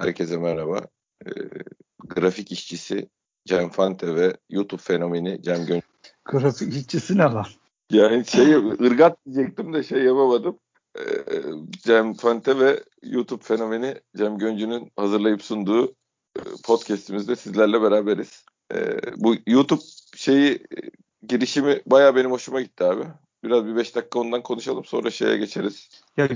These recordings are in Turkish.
Herkese merhaba. Ee, grafik işçisi Cem Fante ve YouTube fenomeni Cem Gönül. Grafik işçisi ne lan? Yani şey ırgat diyecektim de şey yapamadım. Ee, Cem Fante ve YouTube fenomeni Cem Göncü'nün hazırlayıp sunduğu e, podcastimizde sizlerle beraberiz. Ee, bu YouTube şeyi e, girişimi baya benim hoşuma gitti abi. Biraz bir beş dakika ondan konuşalım sonra şeye geçeriz. Ya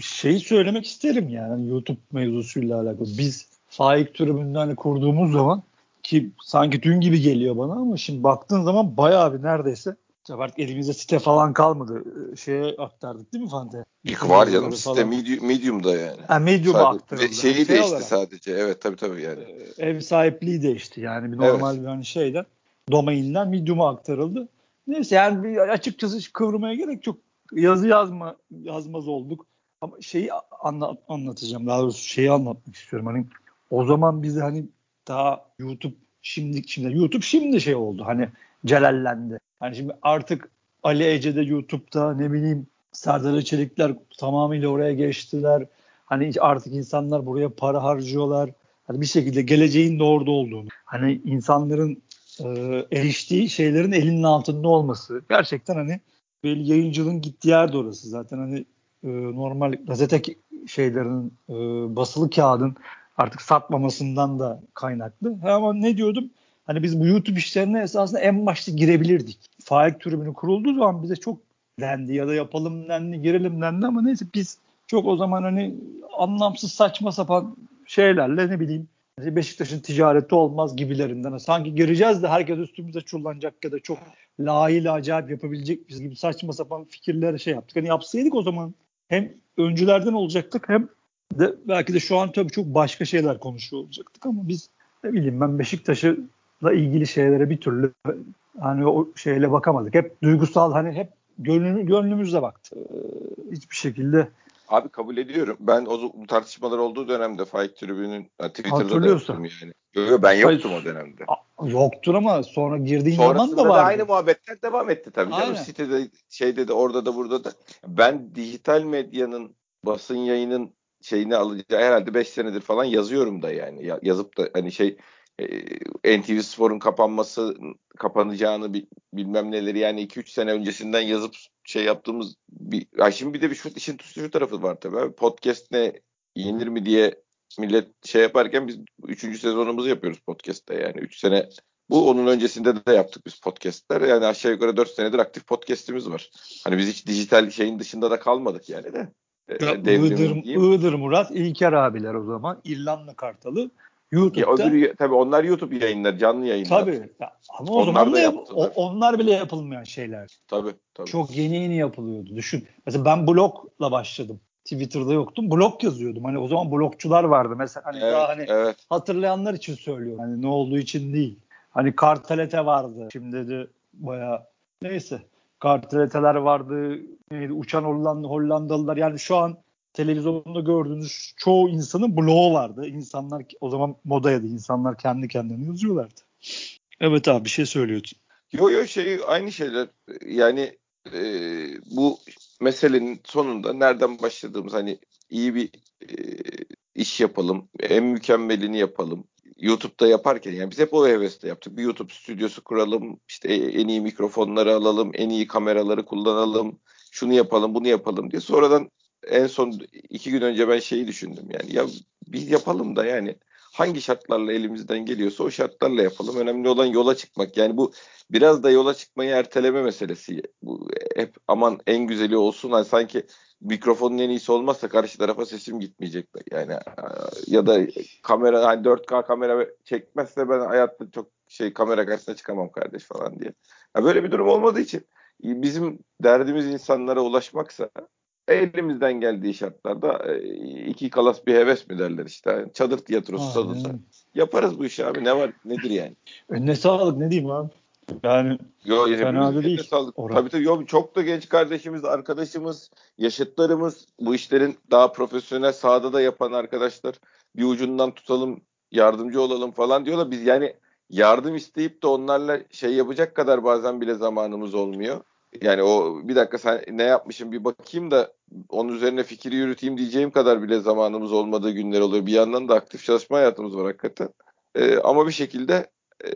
şeyi söylemek isterim yani YouTube mevzusuyla alakalı. Biz Faik tribününü hani kurduğumuz zaman ki sanki dün gibi geliyor bana ama şimdi baktığın zaman bayağı bir neredeyse artık elimizde site falan kalmadı. Şeye aktardık değil mi Fante? İlk var canım site medium, Medium'da yani. Ha, Medium'a aktarıldı. Şeyi şey değişti olarak, sadece. Evet tabii tabii yani. Ee, ev sahipliği değişti yani bir normal evet. bir hani şeyden domainden Medium'a aktarıldı. Neyse yani bir açıkçası kıvırmaya gerek çok yazı yazma yazmaz olduk. Ama şeyi anla, anlatacağım. Daha doğrusu şeyi anlatmak istiyorum. Hani o zaman bizi hani daha YouTube şimdi şimdi YouTube şimdi şey oldu. Hani celallendi. Hani şimdi artık Ali Ece'de YouTube'da ne bileyim Serdar Çelikler tamamıyla oraya geçtiler. Hani artık insanlar buraya para harcıyorlar. Hani bir şekilde geleceğin de orada olduğunu. Hani insanların e, eriştiği şeylerin elinin altında olması. Gerçekten hani belli yayıncılığın gittiği yer de orası. Zaten hani e, normal gazete şeylerinin e, basılı kağıdın artık satmamasından da kaynaklı. Ama ne diyordum? Hani biz bu YouTube işlerine esasında en başta girebilirdik. Faik tribünü kurulduğu zaman bize çok dendi ya da yapalım dendi, girelim dendi ama neyse biz çok o zaman hani anlamsız saçma sapan şeylerle ne bileyim Beşiktaş'ın ticareti olmaz gibilerinden. Sanki gireceğiz de herkes üstümüze çullanacak ya da çok layığıyla acayip yapabilecek biz gibi saçma sapan fikirleri şey yaptık. Hani yapsaydık o zaman hem öncülerden olacaktık hem de belki de şu an tabii çok başka şeyler konuşuyor olacaktık ama biz ne bileyim ben Beşiktaş'la ilgili şeylere bir türlü hani o şeyle bakamadık. Hep duygusal hani hep gönlümü, gönlümüzle baktı. Ee, hiçbir şekilde Abi kabul ediyorum. Ben o bu tartışmalar olduğu dönemde Faik Tribün'ün Twitter'da da yani. Yok yok ben yoktum Hayır, o dönemde. Yoktur ama sonra girdiğin zaman da var. aynı muhabbetler devam etti tabii canım. Aynen. Sitede şeyde de orada da burada da. Ben dijital medyanın basın yayının şeyini alacağı herhalde 5 senedir falan yazıyorum da yani. Ya, yazıp da hani şey e, NTV Spor'un kapanması kapanacağını bilmem neleri yani 2-3 sene öncesinden yazıp şey yaptığımız bir ya şimdi bir de bir şu işin şu tarafı var tabii. Podcast ne yenir mi diye millet şey yaparken biz 3. sezonumuzu yapıyoruz podcast'te yani 3 sene bu onun öncesinde de yaptık biz podcast'ler. Yani aşağı yukarı 4 senedir aktif podcast'imiz var. Hani biz hiç dijital şeyin dışında da kalmadık yani de. Ya, Iğdır, Iğdır Murat, İlker abiler o zaman. İrlanda Kartalı. YouTube'da. Ya öbürü, tabii onlar YouTube yayınlar, canlı yayınlar. Tabii. Ya, ama o onlar zaman da yap, o, onlar bile yapılmayan şeyler. Tabii, tabii. Çok yeni yeni yapılıyordu. Düşün. Mesela ben blogla başladım. Twitter'da yoktum. Blog yazıyordum. Hani o zaman blogçular vardı. Mesela hani evet, daha hani evet. hatırlayanlar için söylüyorum. Hani ne olduğu için değil. Hani Kartelete vardı. Şimdi de baya neyse. Karteleteler vardı. Neydi? Uçan Hollanda, Hollandalılar. Yani şu an televizyonda gördüğünüz çoğu insanın bloğu vardı. İnsanlar o zaman modaydı. İnsanlar kendi kendine yazıyorlardı. Evet abi bir şey söylüyordun. Yo yo şey aynı şeyler. Yani e, bu meselenin sonunda nereden başladığımız hani iyi bir e, iş yapalım, en mükemmelini yapalım. YouTube'da yaparken yani biz hep o hevesle yaptık. Bir YouTube stüdyosu kuralım, işte en iyi mikrofonları alalım, en iyi kameraları kullanalım, şunu yapalım, bunu yapalım diye. Sonradan en son iki gün önce ben şeyi düşündüm yani ya biz yapalım da yani hangi şartlarla elimizden geliyorsa o şartlarla yapalım. Önemli olan yola çıkmak. Yani bu biraz da yola çıkmayı erteleme meselesi. Bu hep aman en güzeli olsun. Hani sanki mikrofonun en iyisi olmazsa karşı tarafa sesim gitmeyecek. Yani ya da kamera hani 4K kamera çekmezse ben hayatta çok şey kamera karşısına çıkamam kardeş falan diye. Yani böyle bir durum olmadığı için bizim derdimiz insanlara ulaşmaksa elimizden geldiği şartlarda e, iki kalas bir heves mi derler işte. Çadır tiyatrosu tadında. Yaparız bu işi abi. Ne var? Nedir yani? Ne sağlık ne diyeyim abi. Yani yo, fena da değil. Sağlık. Tabii tabii yo, çok da genç kardeşimiz, arkadaşımız, yaşıtlarımız bu işlerin daha profesyonel sahada da yapan arkadaşlar bir ucundan tutalım, yardımcı olalım falan diyorlar. Biz yani yardım isteyip de onlarla şey yapacak kadar bazen bile zamanımız olmuyor. yani o bir dakika sen ne yapmışım bir bakayım da onun üzerine fikri yürüteyim diyeceğim kadar bile zamanımız olmadığı günler oluyor. Bir yandan da aktif çalışma hayatımız var hakikaten. Ee, ama bir şekilde e,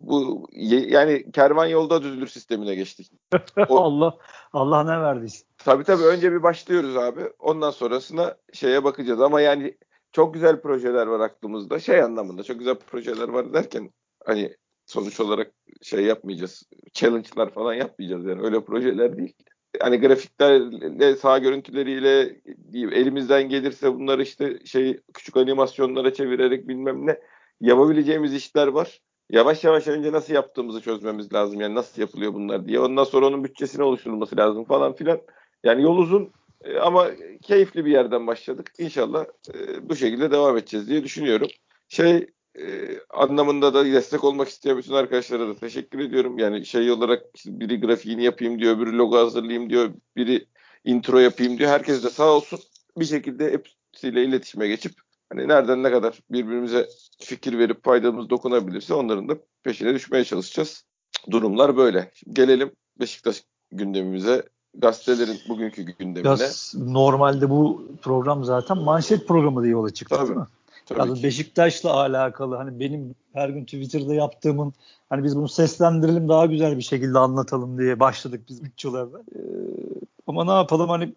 bu yani kervan yolda düzülür sistemine geçtik. O, Allah Allah ne verdiyse. Tabii tabii önce bir başlıyoruz abi. Ondan sonrasına şeye bakacağız ama yani çok güzel projeler var aklımızda. Şey anlamında çok güzel projeler var derken hani sonuç olarak şey yapmayacağız. Challenge'lar falan yapmayacağız yani öyle projeler değil. Hani grafiklerle, sağ görüntüleriyle elimizden gelirse bunları işte şey küçük animasyonlara çevirerek bilmem ne yapabileceğimiz işler var. Yavaş yavaş önce nasıl yaptığımızı çözmemiz lazım. Yani nasıl yapılıyor bunlar diye. Ondan sonra onun bütçesini oluşturulması lazım falan filan. Yani yol uzun e, ama keyifli bir yerden başladık. İnşallah e, bu şekilde devam edeceğiz diye düşünüyorum. Şey e, anlamında da destek olmak isteyen bütün arkadaşlara da teşekkür ediyorum. Yani şey olarak biri grafiğini yapayım diyor, biri logo hazırlayayım diyor, biri intro yapayım diyor. Herkes de sağ olsun bir şekilde hepsiyle iletişime geçip hani nereden ne kadar birbirimize fikir verip faydamız dokunabilirse onların da peşine düşmeye çalışacağız. Durumlar böyle. Şimdi gelelim Beşiktaş gündemimize gazetelerin bugünkü gündemine. Gaz, normalde bu program zaten manşet programı diye yola çıktı Tabii. değil mi? Tabii Beşiktaş'la alakalı hani benim her gün Twitter'da yaptığımın hani biz bunu seslendirelim daha güzel bir şekilde anlatalım diye başladık biz 3 yıl evvel. Ee, ama ne yapalım hani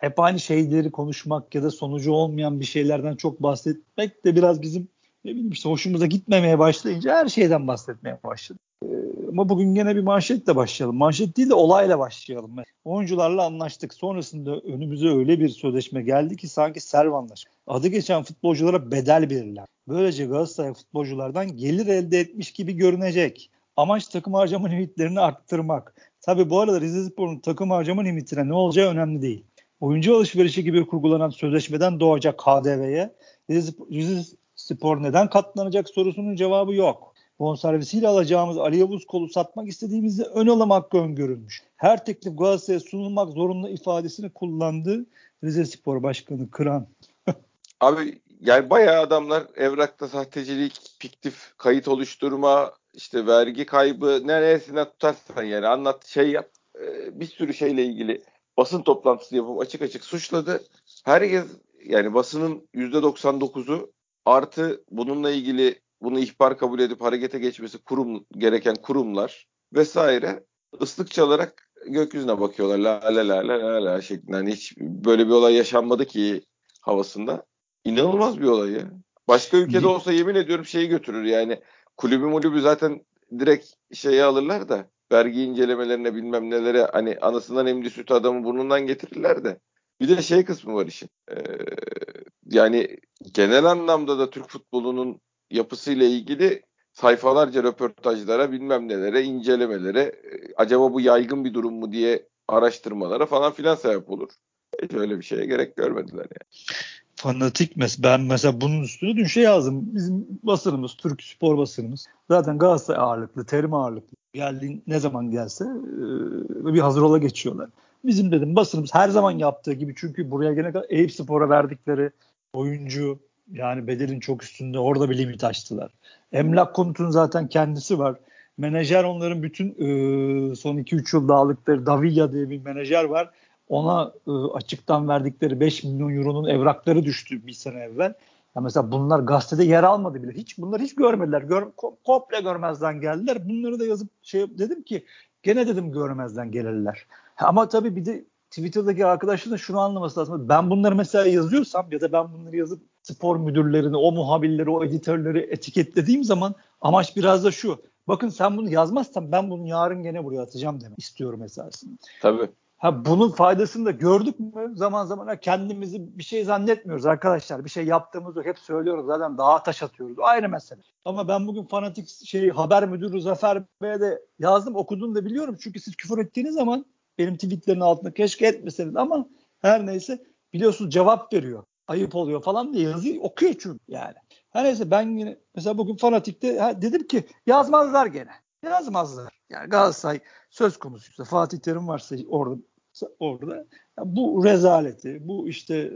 hep aynı şeyleri konuşmak ya da sonucu olmayan bir şeylerden çok bahsetmek de biraz bizim ne bileyim işte hoşumuza gitmemeye başlayınca her şeyden bahsetmeye başladık. Ee, ama bugün gene bir manşetle başlayalım. Manşet değil de olayla başlayalım. Oyuncularla anlaştık. Sonrasında önümüze öyle bir sözleşme geldi ki sanki servanlar. Adı geçen futbolculara bedel verirler. Böylece Galatasaray futbolculardan gelir elde etmiş gibi görünecek. Amaç takım harcama limitlerini arttırmak. Tabi bu arada Rize Spor'un takım harcama limitine ne olacağı önemli değil. Oyuncu alışverişi gibi kurgulanan sözleşmeden doğacak KDV'ye Rize Spor neden katlanacak sorusunun cevabı yok bonservisiyle alacağımız Ali Yavuz kolu satmak istediğimizde ön alım hakkı öngörülmüş. Her teklif Galatasaray'a sunulmak zorunda ifadesini kullandı Rize Spor Başkanı Kıran. Abi yani bayağı adamlar evrakta sahtecilik, fiktif kayıt oluşturma, işte vergi kaybı neresine tutarsan yani anlat şey yap. Ee, bir sürü şeyle ilgili basın toplantısı yapıp açık açık suçladı. Herkes yani basının %99'u artı bununla ilgili bunu ihbar kabul edip harekete geçmesi kurum gereken kurumlar vesaire ıslık çalarak gökyüzüne bakıyorlar. La la la la la la şeklinde. Hani hiç böyle bir olay yaşanmadı ki havasında. İnanılmaz bir olay ya. Başka ülkede olsa yemin ediyorum şeyi götürür yani. Kulübü mulübü zaten direkt şeye alırlar da vergi incelemelerine bilmem nelere hani anasından emdi süt adamı burnundan getirirler de. Bir de şey kısmı var işin. Ee, yani genel anlamda da Türk futbolunun yapısıyla ilgili sayfalarca röportajlara bilmem nelere incelemelere e, acaba bu yaygın bir durum mu diye araştırmalara falan filan sebep olur. Hiç öyle bir şeye gerek görmediler yani. Fanatik mes ben mesela bunun üstüne dün şey yazdım. Bizim basınımız, Türk spor basınımız zaten Galatasaray ağırlıklı, terim ağırlıklı. Geldiğin ne zaman gelse e, bir hazır ola geçiyorlar. Bizim dedim basınımız her zaman yaptığı gibi çünkü buraya gene kadar Eyüp Spor'a verdikleri oyuncu, yani bedelin çok üstünde orada bir limit açtılar. Emlak konutunun zaten kendisi var. Menajer onların bütün e, son 2-3 yılda aldıkları Davilla diye bir menajer var. Ona e, açıktan verdikleri 5 milyon euronun evrakları düştü bir sene evvel. Ya mesela bunlar gazetede yer almadı bile. Hiç bunlar hiç görmediler. Gör, komple görmezden geldiler. Bunları da yazıp şey dedim ki gene dedim görmezden gelirler. Ama tabii bir de Twitter'daki arkadaşların şunu anlaması lazım. Ben bunları mesela yazıyorsam ya da ben bunları yazıp spor müdürlerini, o muhabirleri, o editörleri etiketlediğim zaman amaç biraz da şu. Bakın sen bunu yazmazsan ben bunu yarın gene buraya atacağım demek istiyorum esasında. Tabii. Ha bunun faydasını da gördük mü? Zaman zaman kendimizi bir şey zannetmiyoruz arkadaşlar. Bir şey yaptığımız yok. Hep söylüyoruz zaten dağa taş atıyoruz. Aynı mesele. Ama ben bugün fanatik şey haber müdürü Zafer Bey'e de yazdım. Okudum da biliyorum. Çünkü siz küfür ettiğiniz zaman benim tweetlerin altında keşke etmeseniz ama her neyse biliyorsunuz cevap veriyor ayıp oluyor falan diye yazıyı okuyor çünkü yani. Her neyse ben yine mesela bugün Fanatik'te ha, dedim ki yazmazlar gene. Yazmazlar. Yani Galatasaray söz konusu işte Fatih Terim varsa orada orada ya bu rezaleti, bu işte e,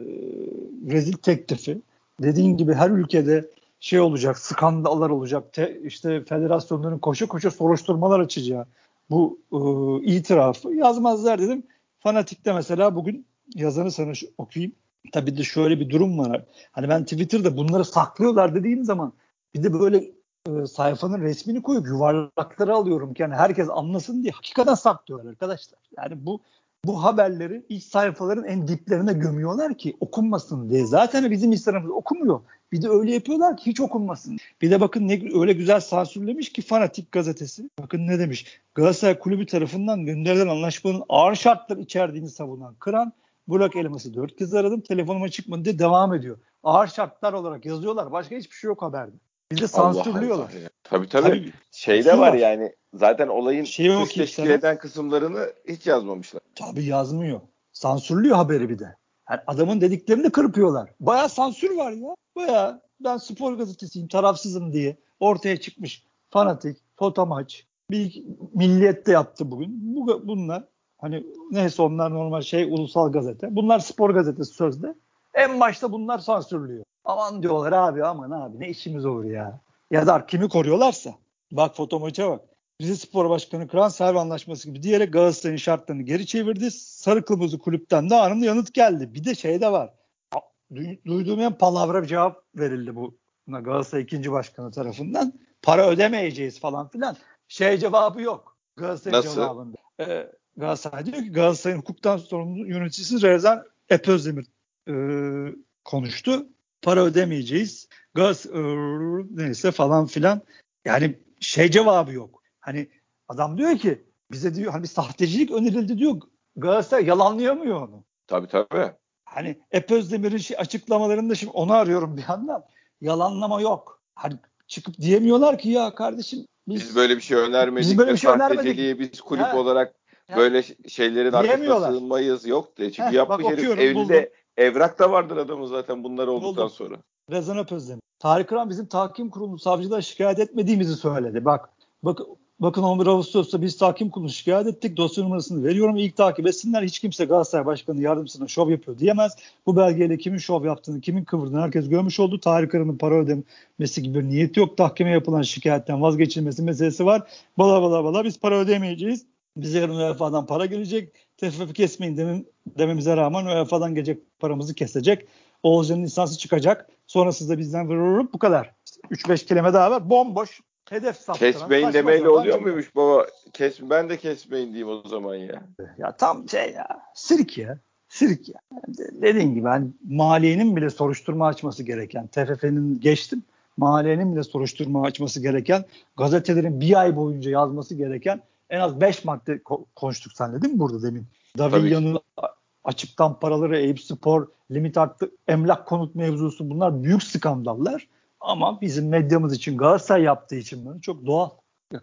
rezil teklifi dediğin gibi her ülkede şey olacak, skandallar olacak, te, işte federasyonların koşa koşa soruşturmalar açacağı, bu e, itirafı yazmazlar dedim. Fanatik'te mesela bugün yazanı sana şu, okuyayım. Tabii de şöyle bir durum var. Hani ben Twitter'da bunları saklıyorlar dediğim zaman bir de böyle e, sayfanın resmini koyup yuvarlakları alıyorum ki yani herkes anlasın diye hakikaten saklıyorlar arkadaşlar. Yani bu bu haberleri iç sayfaların en diplerine gömüyorlar ki okunmasın diye. Zaten bizim Instagram'da okumuyor. Bir de öyle yapıyorlar ki hiç okunmasın. Bir de bakın ne öyle güzel sansürlemiş ki Fanatik gazetesi. Bakın ne demiş. Galatasaray Kulübü tarafından gönderilen anlaşmanın ağır şartlar içerdiğini savunan Kıran Burak Elmas'ı dört kez aradım. Telefonuma çıkmadı diye devam ediyor. Ağır şartlar olarak yazıyorlar. Başka hiçbir şey yok haberde. Bir de sansürlüyorlar. Allah Allah tabii, tabii tabii. Şey de var yani zaten olayın şey dış teşkil eden kısımlarını hiç yazmamışlar. Tabii yazmıyor. Sansürlüyor haberi bir de. Yani adamın dediklerini kırpıyorlar. Baya sansür var ya. Baya ben spor gazetesiyim tarafsızım diye ortaya çıkmış. Fanatik, Totamaç, bir milliyette yaptı bugün. Bu, bunlar hani neyse onlar normal şey ulusal gazete. Bunlar spor gazetesi sözde. En başta bunlar sansürlüyor. Aman diyorlar abi aman abi ne işimiz olur ya. Ya da kimi koruyorlarsa. Bak fotomaça bak. Rize Spor Başkanı Kıran serve anlaşması gibi diyerek Galatasaray'ın şartlarını geri çevirdi. Sarı kırmızı kulüpten de anında yanıt geldi. Bir de şey de var. Duyduğum en palavra bir cevap verildi bu Galatasaray ikinci başkanı tarafından. Para ödemeyeceğiz falan filan. Şey cevabı yok. Galatasaray Nasıl? cevabında. Ee, Galatasaray diyor ki Galatasaray'ın hukuktan sorumlu yöneticisi Rezan Epözdemir e, konuştu. Para ödemeyeceğiz. Gaz e, neyse falan filan. Yani şey cevabı yok. Hani adam diyor ki bize diyor hani bir sahtecilik önerildi diyor. Galatasaray yalanlayamıyor onu. Tabii tabii. Hani Ep Özdemir'in şey, açıklamalarında şimdi onu arıyorum bir yandan. Yalanlama yok. Hani çıkıp diyemiyorlar ki ya kardeşim biz, biz böyle bir şey önermedik. Biz böyle bir şey önermedik. Biz kulüp ha. olarak yani, böyle şeylerin arkasına sığınmayız yok diye. Çünkü Heh, yapmış bak, herif evde buldum. Evrak da vardır adamın zaten bunlar olduktan buldum. sonra. Rezan Öpözdemir. Tarık Kıran bizim tahkim kurulu savcılığa şikayet etmediğimizi söyledi. Bak bak Bakın 11 Ağustos'ta biz tahkim kurulu şikayet ettik. Dosya numarasını veriyorum. İlk takip etsinler. Hiç kimse Galatasaray Başkanı yardımcısına şov yapıyor diyemez. Bu belgeyle kimin şov yaptığını, kimin kıvırdığını herkes görmüş oldu. Tarık Aran'ın para ödemesi gibi bir niyeti yok. Tahkime yapılan şikayetten vazgeçilmesi meselesi var. Bala bala bala biz para ödemeyeceğiz. Bize yarın UEFA'dan para gelecek. TFF kesmeyin demem, dememize rağmen UEFA'dan gelecek paramızı kesecek. Oğuzcan'ın lisansı çıkacak. Sonrasında da bizden vururum bu kadar. 3-5 kelime daha var. Bomboş hedef saptıran. Kesmeyin demeyle oluyor muymuş baba? Kes, ben de kesmeyin diyeyim o zaman ya. Ya tam şey ya. Sirk ya. Sirk ya. Dediğin gibi hani maliyenin bile soruşturma açması gereken, TFF'nin geçtim, maliyenin bile soruşturma açması gereken, gazetelerin bir ay boyunca yazması gereken en az 5 madde ko- konuştuk senle değil mi burada demin? Davilya'nın açıktan paraları, Eyüp Spor, limit arttı, emlak konut mevzusu bunlar büyük skandallar. Ama bizim medyamız için Galatasaray yaptığı için bunu çok doğal.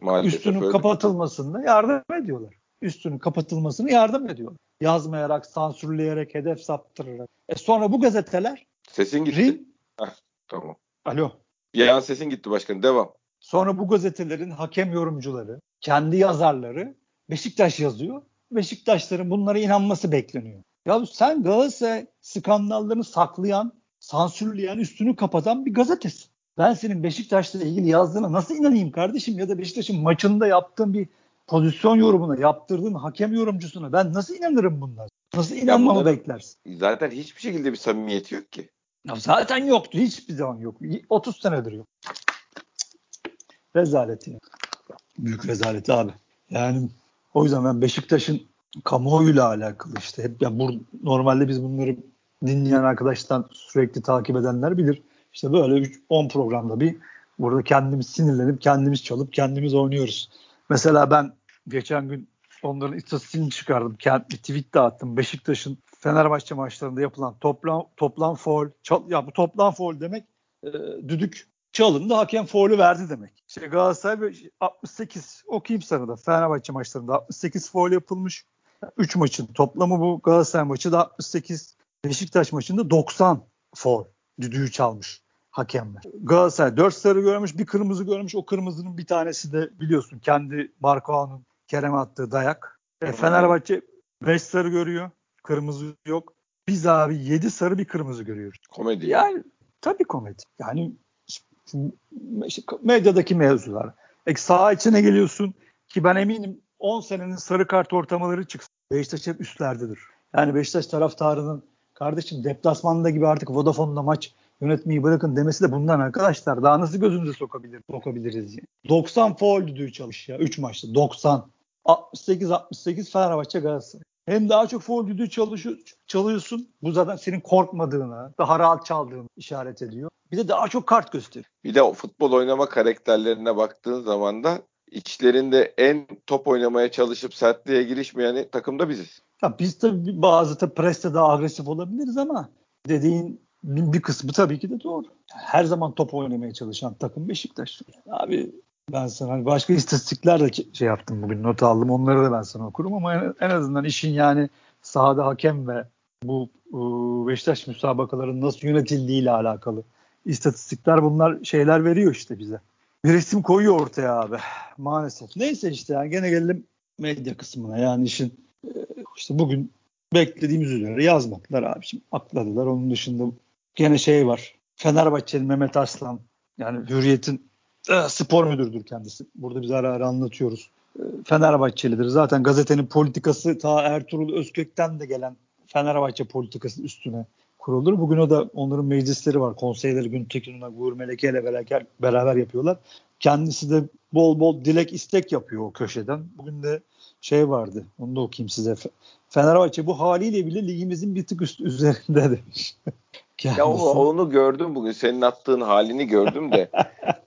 Maalesef Üstünün öyle. kapatılmasında yardım ediyorlar. Üstünün kapatılmasını yardım ediyorlar. Yazmayarak, sansürleyerek, hedef saptırarak. E sonra bu gazeteler Sesin gitti. Rin, Heh, tamam. Alo. Ya sesin gitti başkanım. Devam. Sonra bu gazetelerin hakem yorumcuları, kendi yazarları Beşiktaş yazıyor. Beşiktaşların bunlara inanması bekleniyor. Ya sen Galatasaray skandallarını saklayan sansürleyen, üstünü kapatan bir gazetesi. Ben senin Beşiktaş'la ilgili yazdığına nasıl inanayım kardeşim ya da Beşiktaş'ın maçında yaptığın bir pozisyon yorumuna, yaptırdığın hakem yorumcusuna ben nasıl inanırım bundan? Nasıl inanmamı ya beklersin? Zaten hiçbir şekilde bir samimiyeti yok ki. Ya zaten yoktu. Hiçbir zaman yok. 30 senedir yok. Rezaleti. Büyük rezaleti abi. Yani o yüzden ben Beşiktaş'ın kamuoyuyla alakalı işte hep ya bu normalde biz bunları dinleyen arkadaştan sürekli takip edenler bilir. İşte böyle 10 programda bir burada kendimiz sinirlenip kendimiz çalıp kendimiz oynuyoruz. Mesela ben geçen gün onların istatistiğini çıkardım. Kendi tweet dağıttım. Beşiktaş'ın Fenerbahçe maçlarında yapılan toplam toplam foul. Çal, ya bu toplam foul demek e, düdük çalındı hakem foul'ü verdi demek. İşte Galatasaray 68 okuyayım sana da Fenerbahçe maçlarında 68 foul yapılmış. 3 maçın toplamı bu Galatasaray maçı da 68 Beşiktaş maçında 90 foul düdüğü çalmış hakemler. Galatasaray 4 sarı görmüş, bir kırmızı görmüş. O kırmızının bir tanesi de biliyorsun kendi Marko'nun Kerem'e attığı dayak. E, Fenerbahçe 5 sarı görüyor. Kırmızı yok. Biz abi 7 sarı bir kırmızı görüyoruz. Komedi. Yani tabii komedi. Yani işte medyadaki mevzular. E, saha içine geliyorsun ki ben eminim 10 senenin sarı kart ortamaları çıksın. Beşiktaş hep üstlerdedir. Yani Beşiktaş taraftarının kardeşim deplasmanda gibi artık Vodafone'da maç yönetmeyi bırakın demesi de bundan arkadaşlar. Daha nasıl gözünüze sokabilir, sokabiliriz yani. 90 foul düdüğü çalış ya 3 maçta 90. 68-68 Fenerbahçe Galatasaray. Hem daha çok foul düdüğü çalışıyor, çalıyorsun. Bu zaten senin korkmadığını, daha rahat çaldığını işaret ediyor. Bir de daha çok kart gösteriyor. Bir de o futbol oynama karakterlerine baktığın zaman da içlerinde en top oynamaya çalışıp sertliğe girişmeyen takım da biziz. Ya biz tabii bazı tabii preste daha agresif olabiliriz ama dediğin bir kısmı tabii ki de doğru. Her zaman top oynamaya çalışan takım Beşiktaş. Abi ben sana hani başka istatistikler de şey yaptım bugün not aldım. Onları da ben sana okurum ama en, azından işin yani sahada hakem ve bu Beşiktaş müsabakalarının nasıl yönetildiği ile alakalı istatistikler bunlar şeyler veriyor işte bize. Bir resim koyuyor ortaya abi maalesef. Neyse işte yani gene gelelim medya kısmına yani işin e, işte bugün beklediğimiz üzere yazmadılar abi. Şimdi akladılar. Onun dışında gene şey var. Fenerbahçe'nin Mehmet Aslan yani Hürriyet'in e, spor müdürdür kendisi. Burada biz ara ara anlatıyoruz. E, Fenerbahçelidir. Zaten gazetenin politikası ta Ertuğrul Özkök'ten de gelen Fenerbahçe politikası üstüne kurulur. Bugün o da onların meclisleri var. Konseyleri Güntekin Una, Uğur Meleke ile beraber, beraber yapıyorlar. Kendisi de bol bol dilek istek yapıyor o köşeden. Bugün de şey vardı. Onu da okuyayım size. Fenerbahçe bu haliyle bile ligimizin bir tık üst üzerinde demiş. ya onu, onu gördüm bugün. Senin attığın halini gördüm de.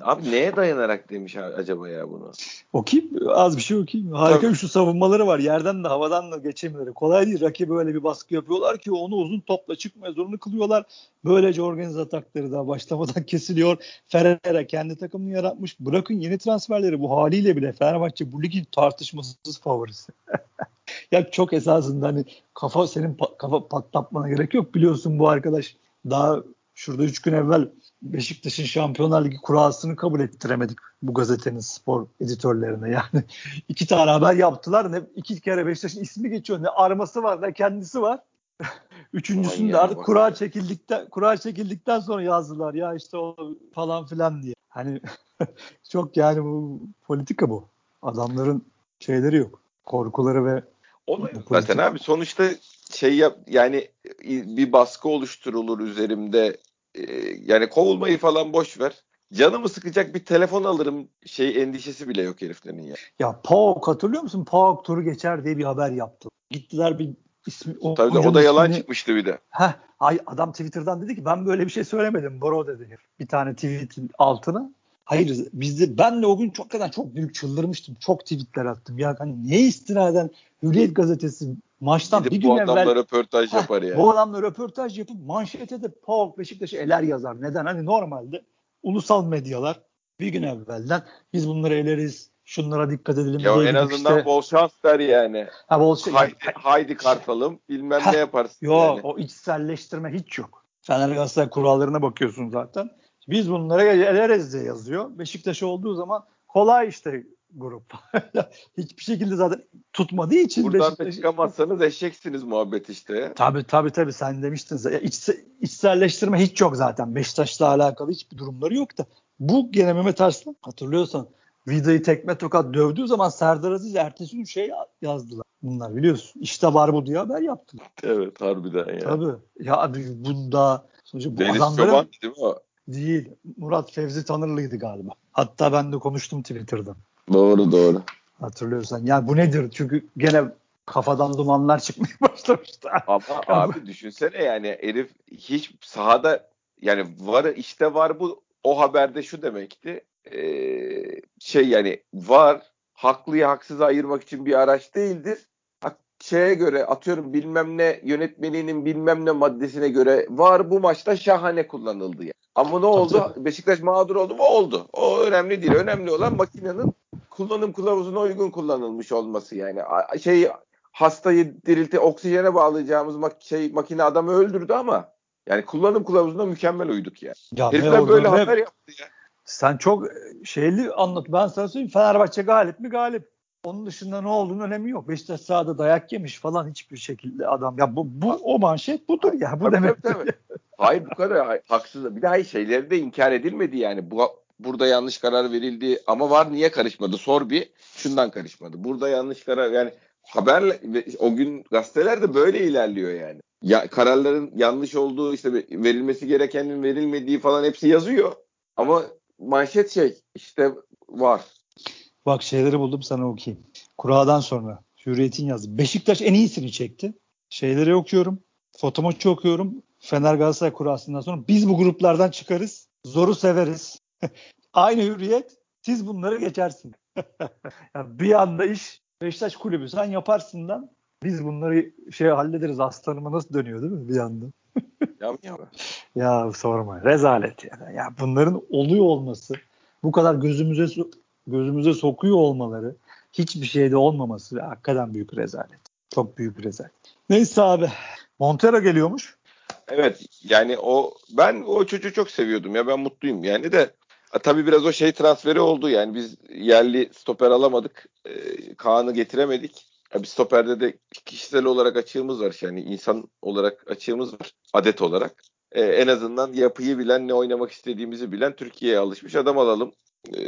Abi neye dayanarak demiş acaba ya bunu? Okuyayım. Az bir şey okuyayım. Harika Tabii. şu savunmaları var. Yerden de havadan da geçemiyorlar. Kolay değil. Rakibe böyle bir baskı yapıyorlar ki onu uzun topla çıkmaya zorunda kılıyorlar. Böylece organize atakları da başlamadan kesiliyor. Ferreira kendi takımını yaratmış. Bırakın yeni transferleri bu haliyle bile Fenerbahçe bu ligin tartışmasız favorisi. ya çok esasında hani kafa senin pa- kafa patlatmana gerek yok. Biliyorsun bu arkadaş daha şurada 3 gün evvel Beşiktaş'ın Şampiyonlar Ligi kurasını kabul ettiremedik bu gazetenin spor editörlerine. Yani iki tane haber yaptılar. Ne iki kere Beşiktaş'ın ismi geçiyor. Ne arması var ne kendisi var. Üçüncüsünde artık kura çekildikten kura çekildikten sonra yazdılar ya işte o falan filan diye. Hani çok yani bu politika bu. Adamların şeyleri yok. Korkuları ve o zaten abi sonuçta şey yap yani bir baskı oluşturulur üzerimde e, yani kovulmayı falan boş ver. Canımı sıkacak bir telefon alırım şey endişesi bile yok heriflerin ya. Ya PAOK hatırlıyor musun? PAOK turu geçer diye bir haber yaptı. Gittiler bir ismi o, Tabii o da yalan ismini, çıkmıştı bir de. Heh, ay adam Twitter'dan dedi ki ben böyle bir şey söylemedim bro dedi. Bir tane tweetin altına. Hayır bizde ben de o gün çok kadar çok büyük çıldırmıştım. Çok tweetler attım. Ya hani niye istinaden Hürriyet gazetesi maçtan Gidip bir gün bu evvel röportaj yapar yani. Bu adamla röportaj yapıp manşete de PAOK Beşiktaş'ı eler yazar. Neden? Hani normalde ulusal medyalar bir gün evvelden biz bunları eleriz, şunlara dikkat edelim. Ya en azından işte. bol şans der yani. Ha, bol şey, haydi, haydi kartalım bilmem ha, ne yaparsın. Yok yani. o içselleştirme hiç yok. Fener Galatasaray kurallarına bakıyorsun zaten. Biz bunlara eleriz diye yazıyor. Beşiktaş olduğu zaman kolay işte grup. Hiçbir şekilde zaten tutmadığı için. Buradan Beşiktaş... da çıkamazsanız eşeksiniz muhabbet işte. Tabii tabii tabii sen demiştin. Ya, iç, içselleştirme hiç yok zaten. Beşiktaş'la alakalı hiçbir durumları yok da. Bu gene Mehmet Arslan hatırlıyorsan Vida'yı tekme tokat dövdüğü zaman Serdar Aziz ertesi gün şey yazdılar. Bunlar biliyorsun. İşte var bu diye haber yaptılar. Evet harbiden ya. Tabii. Ya abi bunda sonuçta bu Deniz adamların... Çoban değil mi o? Değil. Murat Fevzi Tanırlı'ydı galiba. Hatta ben de konuştum Twitter'da. Doğru doğru. Hatırlıyorsan. Ya bu nedir? Çünkü gene kafadan dumanlar çıkmaya başlamıştı. Ama abi düşünsene yani herif hiç sahada yani var işte var bu o haberde şu demekti. Ee, şey yani var haklıyı haksızı ayırmak için bir araç değildir. Şeye göre atıyorum bilmem ne yönetmeninin bilmem ne maddesine göre var bu maçta şahane kullanıldı yani. Ama ne oldu? Beşiktaş mağdur oldu mu? Oldu. O önemli değil. Önemli olan makinenin kullanım kılavuzuna uygun kullanılmış olması yani. Şey hastayı dirilti oksijene bağlayacağımız mak şey makine adamı öldürdü ama yani kullanım kılavuzuna mükemmel uyduk yani. Ya Herifler böyle hep, haber yaptı ya. Sen çok şeyli anlat. Ben sana söyleyeyim. Fenerbahçe galip mi galip. Onun dışında ne olduğunun önemi yok. Beşiktaş sahada dayak yemiş falan hiçbir şekilde adam. Ya bu, bu o manşet budur ya. Bu tabii, demek. Tabii, tabii. Hayır bu kadar haksız. Bir daha şeyleri de inkar edilmedi yani. Bu burada yanlış karar verildi ama var niye karışmadı sor bir şundan karışmadı. Burada yanlış karar yani haber o gün gazeteler de böyle ilerliyor yani. Ya kararların yanlış olduğu işte verilmesi gerekenin verilmediği falan hepsi yazıyor. Ama manşet şey işte var. Bak şeyleri buldum sana okuyayım. Kura'dan sonra Hürriyet'in yazdı. Beşiktaş en iyisini çekti. Şeyleri okuyorum. Fotomaçı okuyorum. Fener Galatasaray kurasından sonra biz bu gruplardan çıkarız. Zoru severiz. Aynı hürriyet siz bunları geçersin. yani bir anda iş Beşiktaş kulübü sen yaparsından biz bunları şey hallederiz aslanıma nasıl dönüyor değil mi bir anda? ya sorma rezalet yani. Ya bunların oluyor olması bu kadar gözümüze gözümüze sokuyor olmaları hiçbir şeyde olmaması hakikaten büyük rezalet. Çok büyük rezalet. Neyse abi Montero geliyormuş. Evet yani o ben o çocuğu çok seviyordum ya ben mutluyum yani de tabii biraz o şey transferi oldu yani biz yerli stoper alamadık. E, Kaan'ı getiremedik. Ya bir stoperde de kişisel olarak açığımız var yani insan olarak açığımız var adet olarak. E, en azından yapıyı bilen ne oynamak istediğimizi bilen Türkiye'ye alışmış adam alalım e,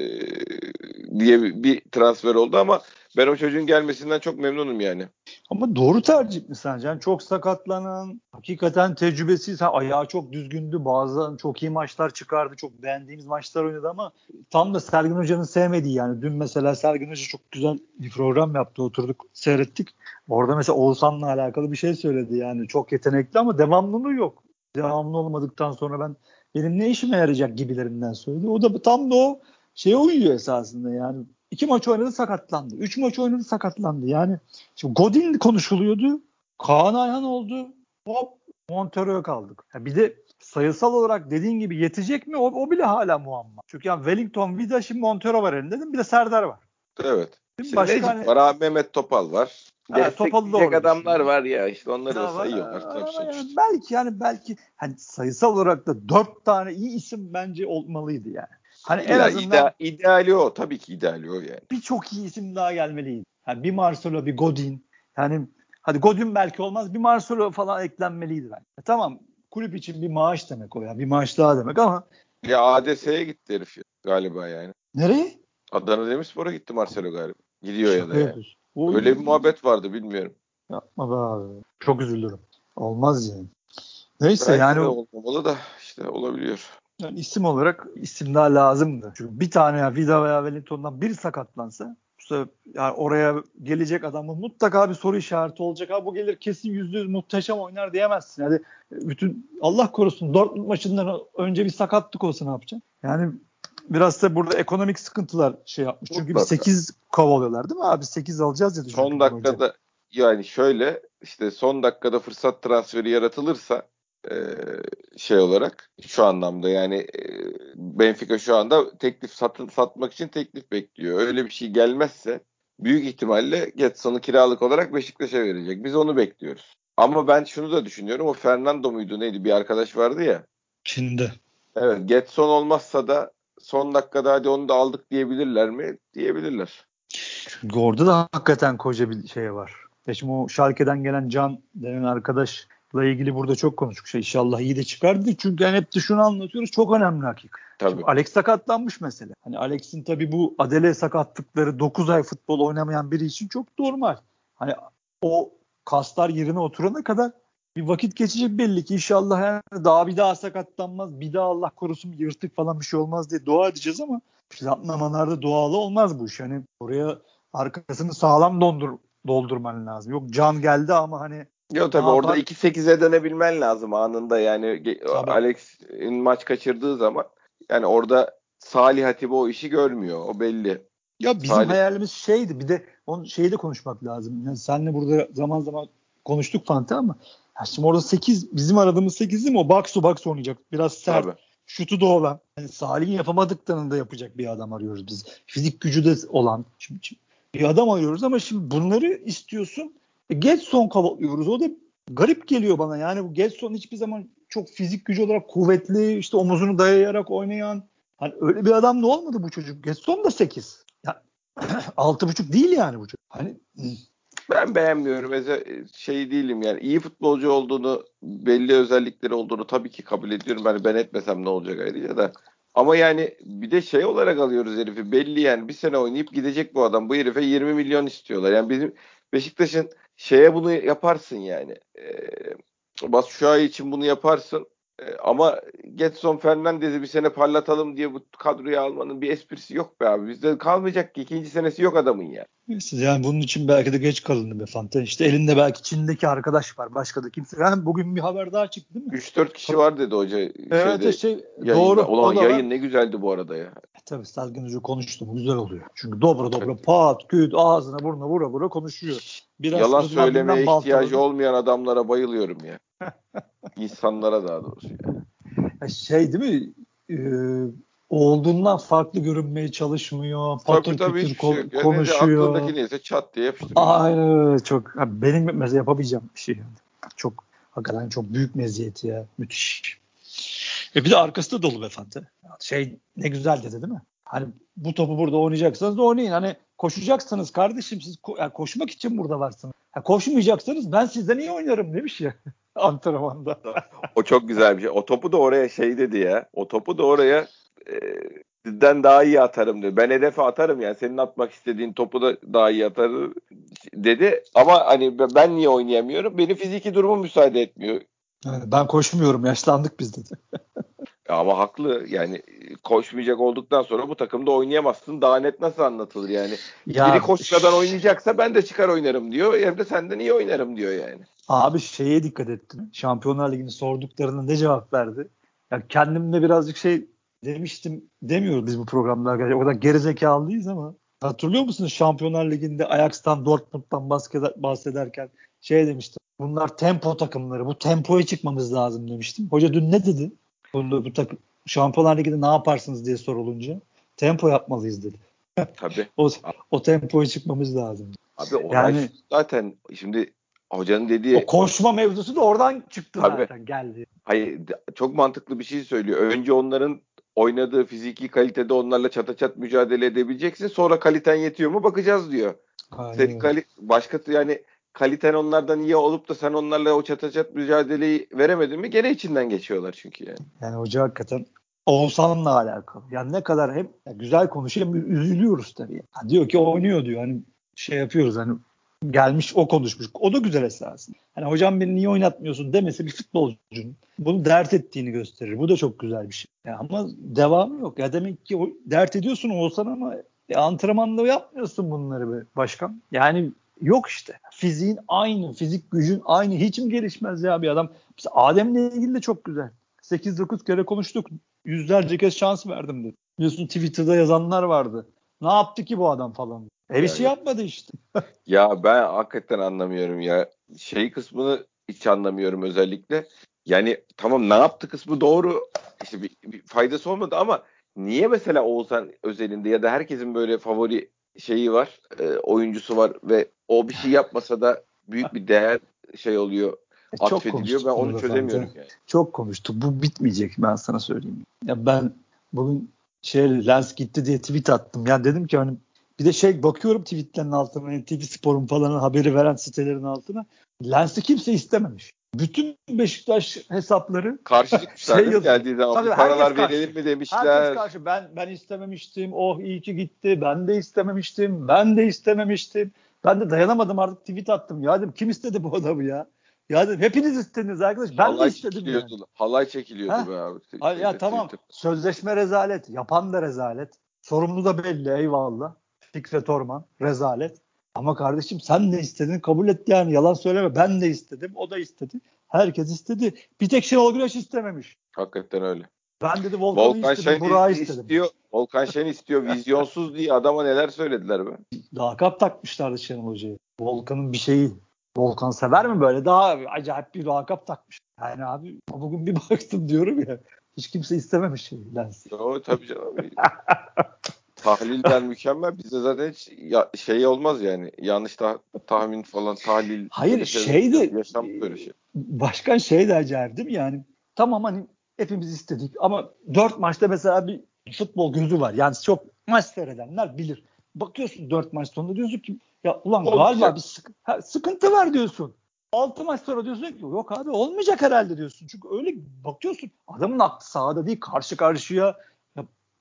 diye bir transfer oldu ama ben o çocuğun gelmesinden çok memnunum yani. Ama doğru tercih mi sence? Yani çok sakatlanan, hakikaten tecrübesiz, ha, ayağı çok düzgündü. Bazen çok iyi maçlar çıkardı. Çok beğendiğimiz maçlar oynadı ama tam da Sergin Hoca'nın sevmediği yani. Dün mesela Sergin Hoca çok güzel bir program yaptı. Oturduk seyrettik. Orada mesela Oğuzhan'la alakalı bir şey söyledi yani. Çok yetenekli ama devamlılığı yok. Devamlı olmadıktan sonra ben benim ne işime yarayacak gibilerinden söyledi. O da tam da o şeye uyuyor esasında yani. İki maç oynadı sakatlandı. Üç maç oynadı sakatlandı. Yani şimdi Godin konuşuluyordu. Kaan Ayhan oldu. Hop Montero'ya kaldık. Ya bir de sayısal olarak dediğin gibi yetecek mi? O, o bile hala muamma. Çünkü yani Wellington, Vida, şimdi Montero var elinde değil mi? Bir de Serdar var. Evet. Şimdi Başka Necip hani... var abi Mehmet Topal var. Ha, da adamlar var ya işte onları da sayıyorlar. Yani belki yani belki hani sayısal olarak da dört tane iyi isim bence olmalıydı yani. Hani en ya azından ide, ideali o tabii ki ideali o yani. Bir çok iyi isim daha gelmeliydi. Yani bir Marcelo, bir Godin. Yani hadi Godin belki olmaz. Bir Marcelo falan eklenmeliydi ben. E tamam kulüp için bir maaş demek o ya. Bir maaş daha demek ama. Ya ADS'ye gitti herif galiba yani. Nereye? Adana Demirspor'a gitti Marcelo galiba. Gidiyor Şaka ya da yani. Öyle bir muhabbet vardı bilmiyorum. Yapma be abi. Çok üzülürüm. Olmaz yani. Neyse Belki yani. olmamalı da işte olabiliyor. Yani isim olarak isim daha lazımdı. Çünkü bir tane ya Vida veya Wellington'dan biri sakatlansa işte yani oraya gelecek adamın mutlaka bir soru işareti olacak. Ha bu gelir kesin yüzde yüz muhteşem oynar diyemezsin. Yani bütün Allah korusun Dortmund maçından önce bir sakatlık olsa ne yapacaksın? Yani biraz da burada ekonomik sıkıntılar şey yapmış. Çünkü bir 8 kovalıyorlar değil mi abi? 8 alacağız ya. Son dakikada önce. yani şöyle işte son dakikada fırsat transferi yaratılırsa e, şey olarak şu anlamda yani e, Benfica şu anda teklif satın satmak için teklif bekliyor. Öyle bir şey gelmezse büyük ihtimalle Getson'u kiralık olarak Beşiktaş'a verecek. Biz onu bekliyoruz. Ama ben şunu da düşünüyorum. O Fernando muydu neydi bir arkadaş vardı ya. Çin'de. Evet Getson olmazsa da son dakikada hadi onu da aldık diyebilirler mi? Diyebilirler. Orada da hakikaten koca bir şey var. Ya şimdi o Schalke'den gelen Can denen arkadaş ilgili burada çok konuştuk. Şey, inşallah iyi de çıkardı. Çünkü yani hep de şunu anlatıyoruz. Çok önemli hakik. Tabii. Şimdi Alex sakatlanmış mesela. Hani Alex'in tabii bu adele sakatlıkları 9 ay futbol oynamayan biri için çok normal. Hani o kaslar yerine oturana kadar bir vakit geçecek belli ki inşallah yani daha bir daha sakatlanmaz. Bir daha Allah korusun yırtık falan bir şey olmaz diye dua edeceğiz ama planlamalarda doğalı olmaz bu iş. Yani oraya arkasını sağlam dondur, doldurman lazım. Yok can geldi ama hani Yok tabii Daha orada 2-8'e dönebilmen lazım anında yani tabii. Alex'in maç kaçırdığı zaman yani orada Salih Hatibi o işi görmüyor o belli. Ya bizim Salih... hayalimiz şeydi bir de onun şeyi de konuşmak lazım. Yani senle burada zaman zaman konuştuk Fanta ama ya şimdi orada 8 bizim aradığımız 8 değil mi? O box to box oynayacak. Biraz sert. Tabii. Şutu da olan. Yani Salih'in yapamadıklarını da yapacak bir adam arıyoruz biz. Fizik gücü de olan. Şimdi, şimdi bir adam arıyoruz ama şimdi bunları istiyorsun e, Getson kovalıyoruz. O da garip geliyor bana. Yani bu Getson hiçbir zaman çok fizik gücü olarak kuvvetli, işte omuzunu dayayarak oynayan. Hani öyle bir adam da olmadı bu çocuk. Getson da 8. Ya, 6.5 değil yani bu çocuk. Hani ben beğenmiyorum. Şey değilim yani iyi futbolcu olduğunu, belli özellikleri olduğunu tabii ki kabul ediyorum. Yani ben etmesem ne olacak ayrıca da Ama yani bir de şey olarak alıyoruz herifi. Belli yani bir sene oynayıp gidecek bu adam. Bu herife 20 milyon istiyorlar. Yani bizim Beşiktaş'ın şeye bunu yaparsın yani. Bas Şuay için bunu yaparsın. Ee, ama Getson Fernandez'i bir sene parlatalım diye bu kadroya almanın bir esprisi yok be abi. Bizde kalmayacak ki. ikinci senesi yok adamın ya. Neyse yani bunun için belki de geç kalındı be Fante. İşte elinde belki Çin'deki arkadaş var. Başka da kimse. Yani bugün bir haber daha çıktı değil mi? 3-4 kişi var dedi hoca. Evet şeyde, şey yayında. doğru. Ulan yayın var. ne güzeldi bu arada ya. Tabii Sergen Hoca konuştu mu güzel oluyor. Çünkü dobra dobra pat küt ağzına burnuna vura vura konuşuyor. Biraz Yalan söylemeye ihtiyacı olmayan adamlara bayılıyorum ya. İnsanlara daha doğrusu ya. Ya Şey değil mi? Ee, olduğundan farklı görünmeye çalışmıyor. Tabii Patır tabii kütür hiçbir şey ko- yok. Yani konuşuyor. aklındaki neyse çat diye yapıştırıyor. Aynen öyle, çok. Ha, benim mesela yapabileceğim bir şey. Çok hakikaten çok büyük meziyeti ya. Müthiş. E bir de arkası da dolu beyefendi. Şey ne güzel dedi değil mi? Hani bu topu burada oynayacaksanız da oynayın. Hani koşacaksınız kardeşim siz ko- yani koşmak için burada varsınız. Ha, koşmayacaksanız ben sizden iyi oynarım demiş ya antrenmanda. O çok güzel bir şey. O topu da oraya şey dedi ya. O topu da oraya e, daha iyi atarım dedi. Ben hedefe atarım yani. Senin atmak istediğin topu da daha iyi atarım dedi. Ama hani ben niye oynayamıyorum? Benim fiziki durumum müsaade etmiyor. Yani ben koşmuyorum yaşlandık biz dedi. Ama haklı yani koşmayacak olduktan sonra bu takımda oynayamazsın. Daha net nasıl anlatılır yani? Ya, Biri koşmadan oynayacaksa ben de çıkar oynarım diyor. Hem de senden iyi oynarım diyor yani. Abi şeye dikkat ettim. Şampiyonlar Ligi'ni sorduklarında ne cevap verdi? Ya kendimde birazcık şey demiştim demiyoruz biz bu programda arkadaşlar. O kadar gerizekalıyız ama hatırlıyor musunuz Şampiyonlar Ligi'nde Ajax'tan Dortmund'dan bahseder, bahsederken şey demiştim. Bunlar tempo takımları. Bu tempoya çıkmamız lazım demiştim. Hoca dün ne dedi? Bu, bu takım Şampiyonlar Ligi'de ne yaparsınız diye sorulunca tempo yapmalıyız dedi. Tabii. O, o tempoya çıkmamız lazım. Abi olay Yani- zaten şimdi hocanın dediği O koşma mevzusu da oradan çıktı Tabii. zaten geldi. hayır çok mantıklı bir şey söylüyor. Önce onların oynadığı fiziki kalitede onlarla çata çat mücadele edebileceksin. Sonra kaliten yetiyor mu bakacağız diyor. Aynen Senin kali başka yani kaliten onlardan iyi olup da sen onlarla o çata çat mücadeleyi veremedin mi gene içinden geçiyorlar çünkü yani. Yani hoca hakikaten Oğuzhan'la alakalı. Yani ne kadar hem güzel konuşuyor hem üzülüyoruz tabii. Ha diyor ki oynuyor diyor. Hani şey yapıyoruz hani gelmiş o konuşmuş. O da güzel esasında. Hani hocam beni niye oynatmıyorsun demesi bir futbolcunun bunu dert ettiğini gösterir. Bu da çok güzel bir şey. Ya ama devamı yok. Ya demek ki dert ediyorsun Oğuzhan ama e, antrenmanda yapmıyorsun bunları be başkan. Yani yok işte. Fiziğin aynı, fizik gücün aynı. Hiç mi gelişmez ya bir adam? Mesela Adem'le ilgili de çok güzel. 8-9 kere konuştuk. Yüzlerce kez şans verdim dedi. Biliyorsun Twitter'da yazanlar vardı. Ne yaptı ki bu adam falan. E bir şey yapmadı işte. Ya ben hakikaten anlamıyorum ya. Şey kısmını hiç anlamıyorum özellikle. Yani tamam ne yaptı kısmı doğru. İşte bir, bir faydası olmadı ama niye mesela Oğuzhan özelinde ya da herkesin böyle favori şeyi var, e, oyuncusu var ve o bir şey yapmasa da büyük bir değer şey oluyor, E, çok atfediliyor. konuştuk Ben onu çözemiyorum bence. yani. Çok konuştuk. Bu bitmeyecek ben sana söyleyeyim. Ya ben bugün şey Lens gitti diye tweet attım. Yani dedim ki hani bir de şey bakıyorum tweetlerin altına NTV Spor'un falan haberi veren sitelerin altına. Lens'i kimse istememiş. Bütün Beşiktaş hesapları Karşı çıkmışlar Şey geldiği zaman Tabii herkes paralar verelim mi Herkes demişler. karşı ben ben istememiştim. Oh iyi ki gitti. Ben de istememiştim. Ben de istememiştim. Ben de dayanamadım artık tweet attım. Ya dedim kim istedi bu adamı ya? Ya dedim hepiniz istediniz arkadaş. Ben halay de istedim yani. Halay çekiliyordu Ha? be abi. Ay, ya tamam sözleşme rezalet. Yapan da rezalet. Sorumlu da belli eyvallah. Fikret Orman rezalet. Ama kardeşim sen ne istedin kabul et yani yalan söyleme. Ben de istedim o da istedi. Herkes istedi. Bir tek Şenol Güneş istememiş. Hakikaten öyle. Ben dedi Volkan'ı Volkan istedim, Burak'ı istedim. istiyor. Volkan Şen istiyor. Vizyonsuz diye adama neler söylediler be. Lakap takmışlardı Şenol Hoca'ya. Volkan'ın bir şeyi. Volkan sever mi böyle? Daha acayip bir lakap takmış. Yani abi bugün bir baktım diyorum ya. Hiç kimse istememiş şey Lens. O tabii canım. Tahlilden mükemmel. Bizde zaten hiç ya, şey olmaz yani. Yanlış ta- tahmin falan tahlil. Hayır, şey de- Yaşam böyle şey. Başkan şey de acayip değil mi yani? Tamam hani hepimiz istedik ama dört maçta mesela bir futbol gözü var. Yani çok maç seyredenler bilir. Bakıyorsun dört maç sonunda diyorsun ki ya ulan Olmayacak. galiba bir sık- ha, sıkıntı var diyorsun. Altı maç sonra diyorsun ki yok abi olmayacak herhalde diyorsun. Çünkü öyle bakıyorsun adamın aklı sahada değil karşı karşıya.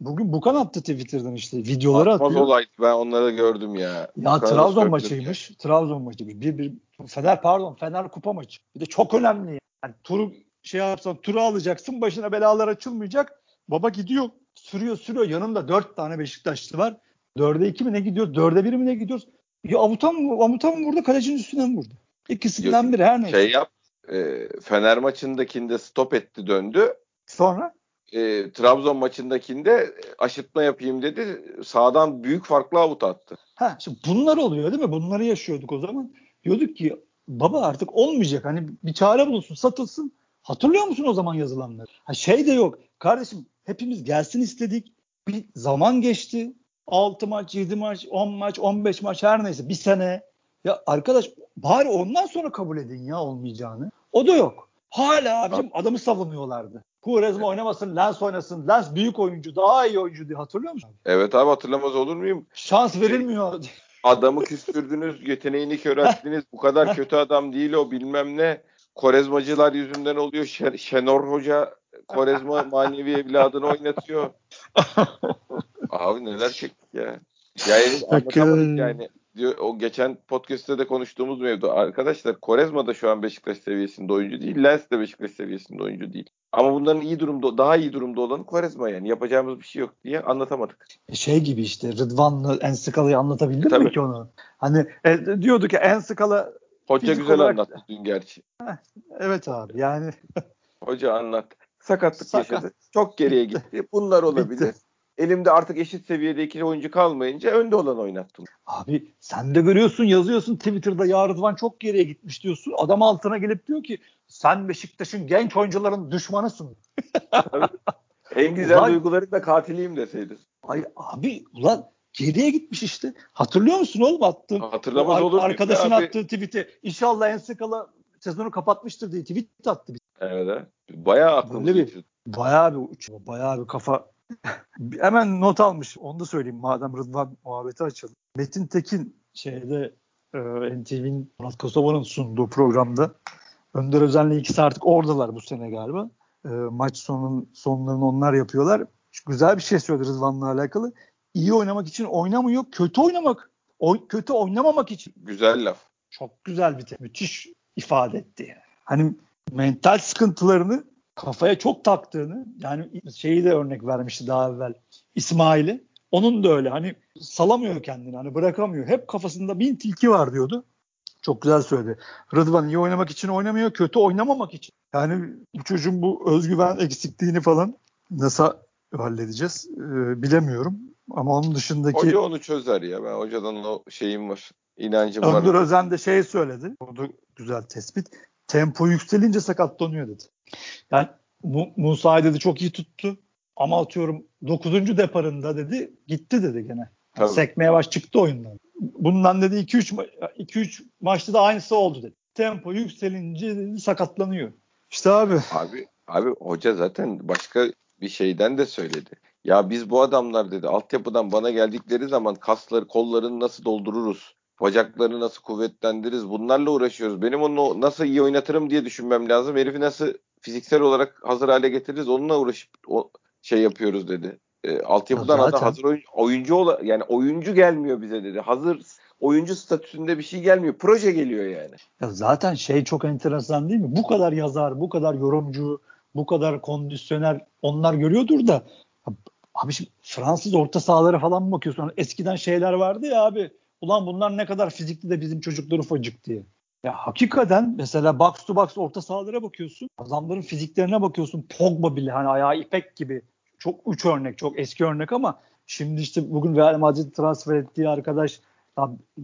Ya bugün Bukan attı Twitter'dan işte videoları Atmaz atıyor. olaydı ben onları gördüm ya. Ya Bukan'a Trabzon maçıymış. Trabzon maçıymış. Bir, bir Fener pardon Fener kupa maçı. Bir de çok önemli. Yani turu şey yapsan turu alacaksın başına belalar açılmayacak. Baba gidiyor sürüyor sürüyor yanında dört tane Beşiktaşlı var. Dörde iki mi ne gidiyor? Dörde bir mi ne gidiyoruz? Ya avutan mı? Avutan mı vurdu? Kalecinin üstüne mi vurdu? İkisinden Yok, biri her neyse. Şey yap. E, Fener maçındakinde stop etti döndü. Sonra E, Trabzon maçındakinde aşıtma yapayım dedi. Sağdan büyük farklı avut attı. ha şimdi bunlar oluyor değil mi? Bunları yaşıyorduk o zaman. Diyorduk ki baba artık olmayacak. Hani bir çare bulunsun, satılsın. Hatırlıyor musun o zaman yazılanları? Ha şey de yok. Kardeşim hepimiz gelsin istedik. Bir zaman geçti. 6 maç, 7 maç, 10 maç, 15 maç her neyse bir sene. Ya arkadaş bari ondan sonra kabul edin ya olmayacağını. O da yok. Hala abicim adamı savunuyorlardı. Quaresma oynamasın, Lens oynasın. Lens büyük oyuncu, daha iyi oyuncu diye hatırlıyor musun? Evet abi hatırlamaz olur muyum? Şans verilmiyor. Adamı küstürdünüz, yeteneğini kör ettiniz. Bu kadar kötü adam değil o bilmem ne. Korezmacılar yüzünden oluyor. Şen- Şenor Hoca Korezma manevi evladını oynatıyor. Abi neler çektik ya. Yani anlatamadık yani. Diyor, o geçen podcast'te de konuştuğumuz mevzu. Arkadaşlar Korezma da şu an Beşiktaş seviyesinde oyuncu değil. Lens de Beşiktaş seviyesinde oyuncu değil. Ama bunların iyi durumda, daha iyi durumda olanı Korezma yani. Yapacağımız bir şey yok diye anlatamadık. şey gibi işte Rıdvan'la Ensikala'yı anlatabildim Tabii. mi ki onu? Hani e, diyordu ki Ensikala Hoca güzel olarak- anlattı dün gerçi. evet abi yani Hoca anlattı. Sakatlık Sakat. yaşadı. Çok geriye gitti. Bunlar olabilir. Bitti. Elimde artık eşit seviyede iki oyuncu kalmayınca önde olan oynattım. abi sen de görüyorsun yazıyorsun Twitter'da ya Rıdvan çok geriye gitmiş diyorsun. Adam altına gelip diyor ki sen Beşiktaş'ın genç oyuncuların düşmanısın. En güzel Ulan- duyguların da katiliyim deseydin. Ay abi ulan geriye gitmiş işte. Hatırlıyor musun oğlum attığım? Hatırlamaz ar- olur muyum Arkadaşın abi? attığı tweet'i. İnşallah Ensikala sezonu kapatmıştır diye tweet attı. Evet. Bayağı Böyle bir-. Bayağı bir uç, bayağı bir kafa. Hemen not almış. Onu da söyleyeyim madem Rıdvan muhabbeti açalım. Metin Tekin şeyde e, NTV'nin Murat Kosova'nın sunduğu programda Önder Özen'le ikisi artık oradalar bu sene galiba. E, maç sonun sonlarını onlar yapıyorlar. Şu güzel bir şey söyledi Rıdvan'la alakalı. İyi oynamak için oynamıyor, kötü oynamak. Oy, kötü oynamamak için. Güzel laf. Çok güzel bir te- müthiş ifade etti yani. Hani mental sıkıntılarını kafaya çok taktığını yani şeyi de örnek vermişti daha evvel İsmail'i. Onun da öyle hani salamıyor kendini hani bırakamıyor. Hep kafasında bin tilki var diyordu. Çok güzel söyledi. Rıdvan iyi oynamak için oynamıyor, kötü oynamamak için. Yani bu çocuğun bu özgüven eksikliğini falan nasıl halledeceğiz ee, bilemiyorum. Ama onun dışındaki Hoca onu çözer ya. Ben hocadan o şeyim var. İnancım var. Önder Özen de şey söyledi. O da güzel tespit. Tempo yükselince sakatlanıyor dedi. Yani Mu- Musa'yı dedi çok iyi tuttu. Ama atıyorum 9. deparında dedi gitti dedi gene. Tabii. Sekmeye baş çıktı oyundan. Bundan dedi 2-3 ma- 2-3 maçta da aynısı oldu dedi. Tempo yükselince dedi sakatlanıyor. İşte abi Abi, abi hoca zaten başka bir şeyden de söyledi. Ya biz bu adamlar dedi altyapıdan bana geldikleri zaman kasları kollarını nasıl doldururuz? Bacaklarını nasıl kuvvetlendiririz? Bunlarla uğraşıyoruz. Benim onu nasıl iyi oynatırım diye düşünmem lazım. Herifi nasıl fiziksel olarak hazır hale getiririz? Onunla uğraşıp o şey yapıyoruz dedi. E, altyapıdan adam zaten- hazır oyuncu, oyuncu ola, yani oyuncu gelmiyor bize dedi. Hazır oyuncu statüsünde bir şey gelmiyor. Proje geliyor yani. Ya zaten şey çok enteresan değil mi? Bu kadar yazar, bu kadar yorumcu, bu kadar kondisyoner onlar görüyordur da abi şimdi Fransız orta sahalara falan mı bakıyorsun? Eskiden şeyler vardı ya abi. Ulan bunlar ne kadar fizikli de bizim çocuklar ufacık diye. Ya hakikaten mesela box to box orta sahalara bakıyorsun. Adamların fiziklerine bakıyorsun. Pogba bile hani ayağı ipek gibi. Çok uç örnek, çok eski örnek ama şimdi işte bugün Real Madrid transfer ettiği arkadaş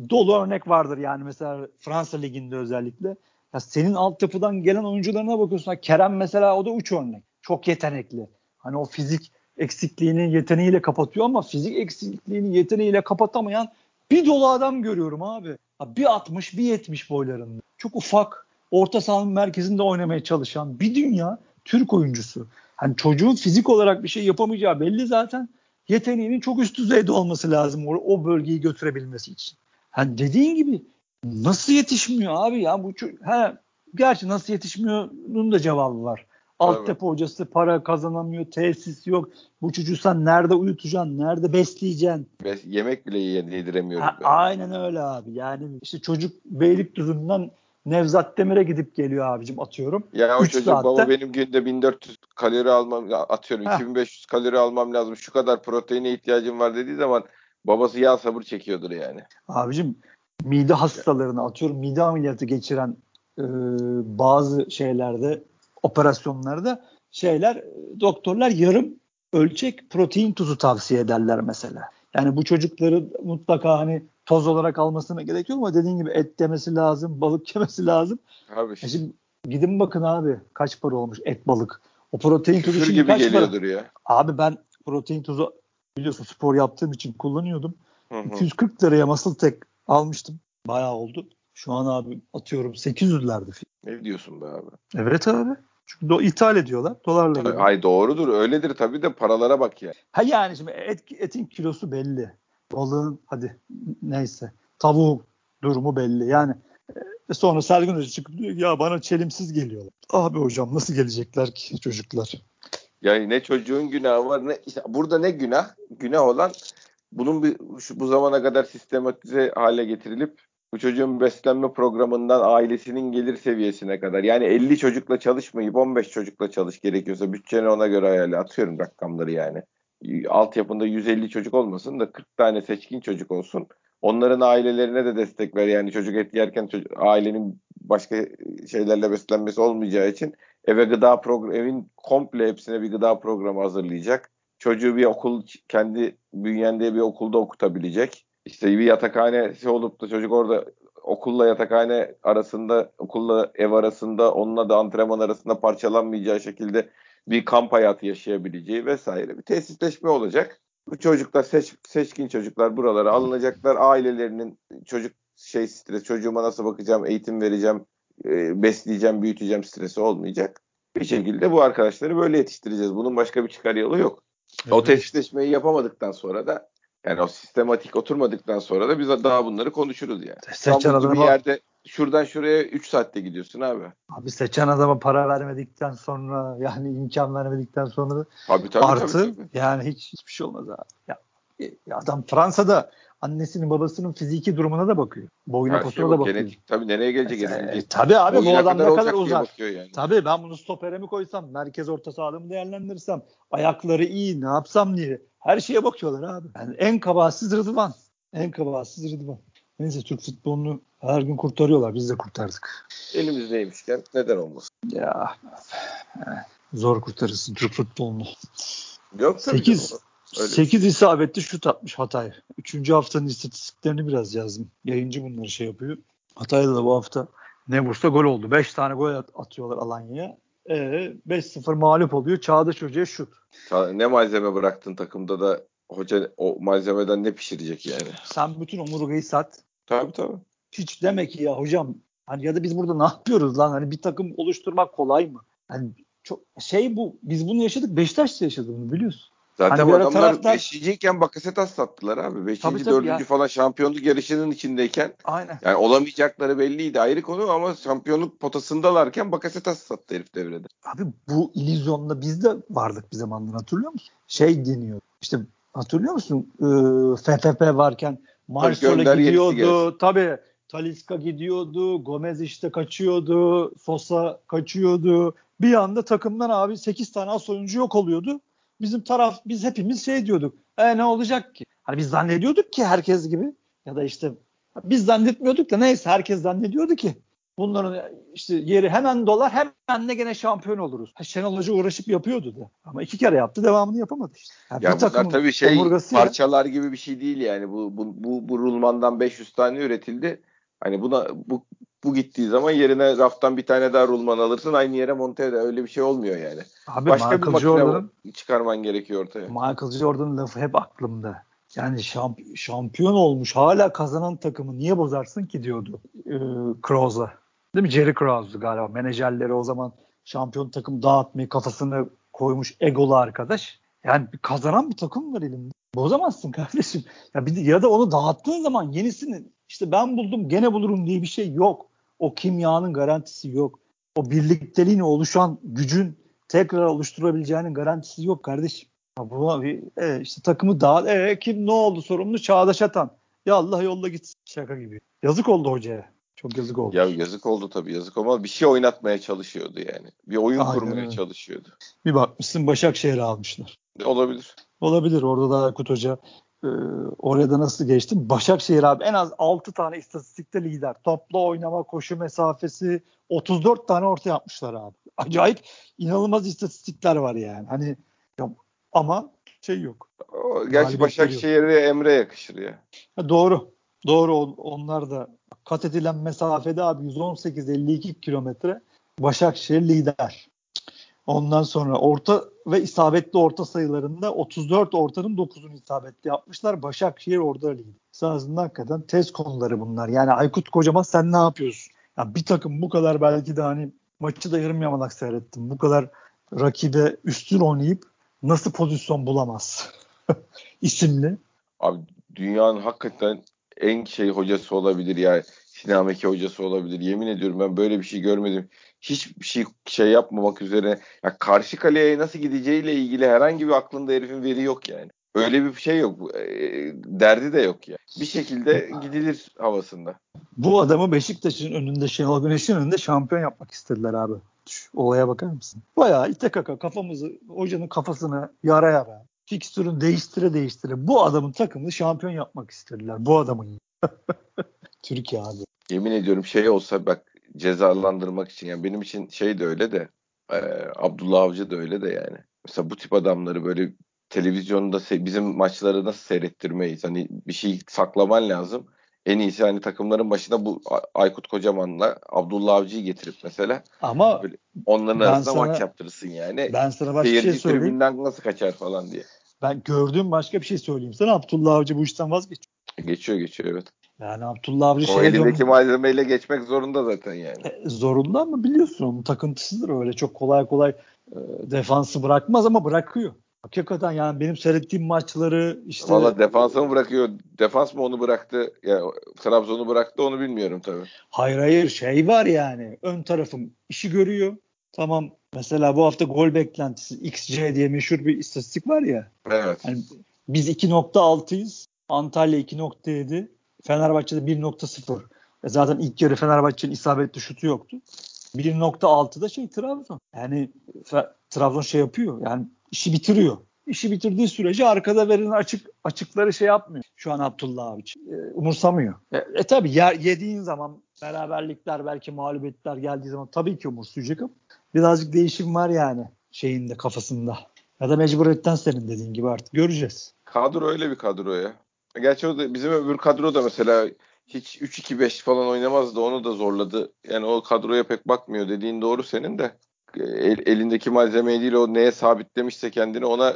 dolu örnek vardır yani mesela Fransa liginde özellikle. Ya senin altyapıdan gelen oyuncularına bakıyorsun. Kerem mesela o da uç örnek. Çok yetenekli. Hani o fizik eksikliğini yeteneğiyle kapatıyor ama fizik eksikliğini yeteneğiyle kapatamayan bir dolu adam görüyorum abi. Bir 60 bir 70 boylarında. Çok ufak orta sahanın merkezinde oynamaya çalışan bir dünya Türk oyuncusu. Hani çocuğun fizik olarak bir şey yapamayacağı belli zaten. Yeteneğinin çok üst düzeyde olması lazım o, o bölgeyi götürebilmesi için. Hani dediğin gibi nasıl yetişmiyor abi ya bu he, gerçi nasıl yetişmiyor'nun da cevabı var. Altyapı hocası para kazanamıyor, tesis yok. Bu çocuğu sen nerede uyutacaksın, nerede besleyeceksin? Bes yemek bile yediremiyoruz. Ha, aynen öyle abi. Yani işte çocuk Beylikdüzü'nden Nevzat Demir'e gidip geliyor abicim atıyorum. Ya o çocuk saatte. baba benim günde 1400 kalori almam atıyorum Heh. 2500 kalori almam lazım. Şu kadar proteine ihtiyacım var dediği zaman babası yağ sabır çekiyordur yani. Abicim mide hastalarını atıyorum mide ameliyatı geçiren e, bazı şeylerde operasyonlarda şeyler doktorlar yarım ölçek protein tuzu tavsiye ederler mesela. Yani bu çocukları mutlaka hani toz olarak almasına gerek yok ama dediğin gibi et demesi lazım, balık yemesi lazım. Abi. E şimdi gidin bakın abi kaç para olmuş et balık. O protein tuzu şimdi gibi kaç geliyordur para? ya. Abi ben protein tuzu biliyorsun spor yaptığım için kullanıyordum. Hı hı. 240 liraya masıl tek almıştım. Bayağı oldu. Şu an abi atıyorum 800'lerde. Ne diyorsun be abi? Evet abi. Çünkü do- ithal ediyorlar. Dolarla geliyor. Hay doğrudur. Öyledir tabii de paralara bak ya. Ha yani şimdi et, etin kilosu belli. Balığın hadi neyse. Tavuğun durumu belli. Yani e, sonra Sergen Hoca çıkıp diyor ya bana çelimsiz geliyorlar. Abi hocam nasıl gelecekler ki çocuklar? Yani ne çocuğun günahı var ne işte burada ne günah? Günah olan bunun bir, şu, bu zamana kadar sistematize hale getirilip bu çocuğun beslenme programından ailesinin gelir seviyesine kadar yani 50 çocukla çalışmayıp 15 çocukla çalış gerekiyorsa bütçeni ona göre ayarla atıyorum rakamları yani. Altyapında 150 çocuk olmasın da 40 tane seçkin çocuk olsun. Onların ailelerine de destek ver yani çocuk et yerken çocuk, ailenin başka şeylerle beslenmesi olmayacağı için eve gıda program evin komple hepsine bir gıda programı hazırlayacak. Çocuğu bir okul kendi bünyendiği bir okulda okutabilecek işte bir yatakhanesi olup da çocuk orada okulla yatakhane arasında, okulla ev arasında, onunla da antrenman arasında parçalanmayacağı şekilde bir kamp hayatı yaşayabileceği vesaire bir tesisleşme olacak. Bu çocuklar seç, seçkin çocuklar buralara alınacaklar. Ailelerinin çocuk şey stres, çocuğuma nasıl bakacağım, eğitim vereceğim, e, besleyeceğim, büyüteceğim stresi olmayacak. Bir şekilde bu arkadaşları böyle yetiştireceğiz. Bunun başka bir çıkar yolu yok. Evet. O tesisleşmeyi yapamadıktan sonra da yani o sistematik oturmadıktan sonra da biz daha bunları konuşuruz yani. Seçen adama, bir yerde şuradan şuraya 3 saatte gidiyorsun abi. Abi seçen adama para vermedikten sonra yani imkan vermedikten sonra da tabii, artı tabii, tabii. yani hiç hiçbir şey olmaz abi. Ya, ya adam Fransa'da annesinin babasının fiziki durumuna da bakıyor. Boyuna Her posuna şey da bakıyor. Genetik, tabii nereye gelecek? E, e, tabii abi bu adam ne kadar uzak. Yani. Tabii ben bunu stopere mi koysam, merkez orta sahada değerlendirirsem, ayakları iyi ne yapsam diye. Her şeye bakıyorlar abi. Yani en kabahatsiz Rıdvan. En kabahatsiz Rıdvan. Neyse Türk futbolunu her gün kurtarıyorlar. Biz de kurtardık. Elimizdeymişken neden olmasın? Ya zor kurtarırsın Türk futbolunu. Yok 8, 8 isabetli şut atmış Hatay. Üçüncü haftanın istatistiklerini biraz yazdım. Yayıncı bunları şey yapıyor. Hatay'da da bu hafta ne vursa gol oldu. 5 tane gol atıyorlar Alanya'ya. E, 5-0 mağlup oluyor. Çağdaş Hoca'ya şut. Ne malzeme bıraktın takımda da hoca o malzemeden ne pişirecek yani? Sen bütün omurgayı sat. Tabii tabii. Hiç demek ki ya hocam hani ya da biz burada ne yapıyoruz lan? Hani bir takım oluşturmak kolay mı? Hani çok şey bu biz bunu yaşadık Beşiktaş da yaşadı bunu biliyorsun. Zaten hani adamlar taraftar... 5. iken Bakasetas sattılar abi. 5. 4. falan şampiyonluk yarışının içindeyken Aynen. yani olamayacakları belliydi ayrı konu ama şampiyonluk potasındalarken Bakasetas sattı herif devrede. Abi bu illüzyonda biz de vardık bir zamanlar hatırlıyor musun? Şey deniyor. İşte hatırlıyor musun? Ee, FFP varken Marcelo gidiyordu. Tabii Taliska gidiyordu. Gomez işte kaçıyordu. Sosa kaçıyordu. Bir anda takımdan abi 8 tane as oyuncu yok oluyordu bizim taraf biz hepimiz şey diyorduk. E ne olacak ki? Hani biz zannediyorduk ki herkes gibi ya da işte biz zannetmiyorduk da neyse herkes zannediyordu ki bunların işte yeri hemen dolar hemen de gene şampiyon oluruz. Şenol Hoca uğraşıp yapıyordu da. Ama iki kere yaptı devamını yapamadı işte. Yani ya bunlar tabii şey parçalar ya. gibi bir şey değil yani. Bu, bu, bu, bu rulmandan 500 tane üretildi. Hani buna bu bu gittiği zaman yerine raftan bir tane daha rulman alırsın aynı yere monte eder. Öyle bir şey olmuyor yani. Abi Başka Michael bir makine Jordan, çıkarman gerekiyor ortaya. Michael Jordan'ın lafı hep aklımda. Yani şamp şampiyon olmuş hala kazanan takımı niye bozarsın ki diyordu e. Değil mi? Jerry Krause'du galiba. Menajerleri o zaman şampiyon takım dağıtmayı kafasına koymuş egolu arkadaş. Yani bir kazanan bir takım var elinde. Bozamazsın kardeşim. Ya, bir, ya da onu dağıttığın zaman yenisini işte ben buldum gene bulurum diye bir şey yok. O kimyanın garantisi yok. O birlikteliğine oluşan gücün tekrar oluşturabileceğinin garantisi yok kardeşim. Bu bir e, işte takımı daha e, kim ne oldu sorumlu Çağdaş Atan. Ya Allah yolla git şaka gibi. Yazık oldu hocaya. Çok yazık oldu. Ya yazık oldu tabii yazık ama bir şey oynatmaya çalışıyordu yani. Bir oyun Aynen kurmaya öyle. çalışıyordu. Bir bakmışsın Başakşehir'i almışlar. Olabilir. Olabilir. Orada da Aykut Hoca e, oraya da nasıl geçti? Başakşehir abi en az 6 tane istatistikte lider. Topla oynama, koşu mesafesi 34 tane orta yapmışlar abi. Acayip inanılmaz istatistikler var yani. Hani ama şey yok. O, gerçi Başakşehir'e Emre yakışır ya. Ha, doğru. Doğru onlar da kat edilen mesafede abi 118-52 kilometre Başakşehir lider. Ondan sonra orta ve isabetli orta sayılarında 34 ortanın 9'unu isabetli yapmışlar. Başakşehir orada lider. Sahasında hakikaten tez konuları bunlar. Yani Aykut Kocaman sen ne yapıyorsun? Yani bir takım bu kadar belki de hani maçı da yarım yamalak seyrettim. Bu kadar rakibe üstün oynayıp nasıl pozisyon bulamaz isimli. Abi dünyanın hakikaten en şey hocası olabilir ya. Sinameki hocası olabilir. Yemin ediyorum ben böyle bir şey görmedim. Hiçbir şey şey yapmamak üzere ya karşı kaleye nasıl gideceğiyle ilgili herhangi bir aklında herifin veri yok yani. Öyle bir şey yok. E, derdi de yok ya. Bir şekilde gidilir havasında. Bu adamı Beşiktaş'ın önünde Şenol Güneş'in önünde şampiyon yapmak istediler abi. Şu olaya bakar mısın? Bayağı ite kaka kafamızı hocanın kafasını yara yara fikstürün değiştire değiştire bu adamın takımını şampiyon yapmak istediler. Bu adamın. Türkiye abi. Yemin ediyorum şey olsa bak cezalandırmak için yani benim için şey de öyle de e, Abdullah Avcı da öyle de yani. Mesela bu tip adamları böyle televizyonda bizim maçları nasıl seyrettirmeyiz? Hani bir şey saklaman lazım en iyisi hani takımların başına bu Aykut Kocaman'la Abdullah Avcı'yı getirip mesela ama onların arasında sana, maç yaptırırsın yani. Ben sana başka bir şey söyleyeyim. tribünden nasıl kaçar falan diye. Ben gördüğüm başka bir şey söyleyeyim sana. Abdullah Avcı bu işten vazgeçiyor. Geçiyor geçiyor evet. Yani Abdullah Avcı o elindeki dön- malzemeyle geçmek zorunda zaten yani. E, zorunda ama biliyorsun onun takıntısıdır öyle çok kolay kolay e, defansı bırakmaz ama bırakıyor. Hakikaten yani benim seyrettiğim maçları işte... Valla defansa mı bırakıyor? Defans mı onu bıraktı? Ya Trabzon'u bıraktı onu bilmiyorum tabii. Hayır hayır şey var yani. Ön tarafım işi görüyor. Tamam mesela bu hafta gol beklentisi XC diye meşhur bir istatistik var ya. Evet. Hani biz 2.6'yız. Antalya 2.7. Fenerbahçe'de 1.0. E zaten ilk yarı Fenerbahçe'nin isabetli şutu yoktu. 1.6'da şey Trabzon. Yani Trabzon şey yapıyor. Yani işi bitiriyor. İşi bitirdiği sürece arkada verilen açık açıkları şey yapmıyor. Şu an Abdullah abi e, umursamıyor. E, e tabi yer, yediğin zaman beraberlikler belki mağlubiyetler geldiği zaman tabii ki umursayacak ama birazcık değişim var yani şeyinde kafasında. Ya da mecburiyetten senin dediğin gibi artık göreceğiz. Kadro öyle bir kadro ya. Gerçi o da bizim öbür kadro da mesela hiç 3-2-5 falan oynamazdı. Onu da zorladı. Yani o kadroya pek bakmıyor dediğin doğru senin de el, elindeki malzemeyi değil o neye sabitlemişse kendini ona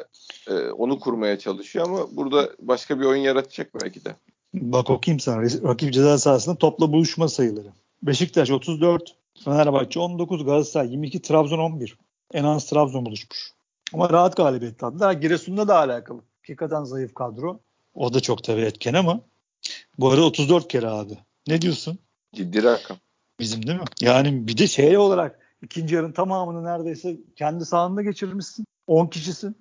e, onu kurmaya çalışıyor ama burada başka bir oyun yaratacak belki de. Bak okuyayım sana. Rakip ceza sahasında topla buluşma sayıları. Beşiktaş 34, Fenerbahçe 19, Galatasaray 22, Trabzon 11. En az Trabzon buluşmuş. Ama rahat galibiyet aldılar. Giresun'da da alakalı. Hakikaten zayıf kadro. O da çok tabii etken ama bu arada 34 kere abi. Ne diyorsun? Ciddi rakam. Bizim değil mi? Yani bir de şey olarak İkinci yarın tamamını neredeyse kendi sahanda geçirmişsin. 10 kişisin.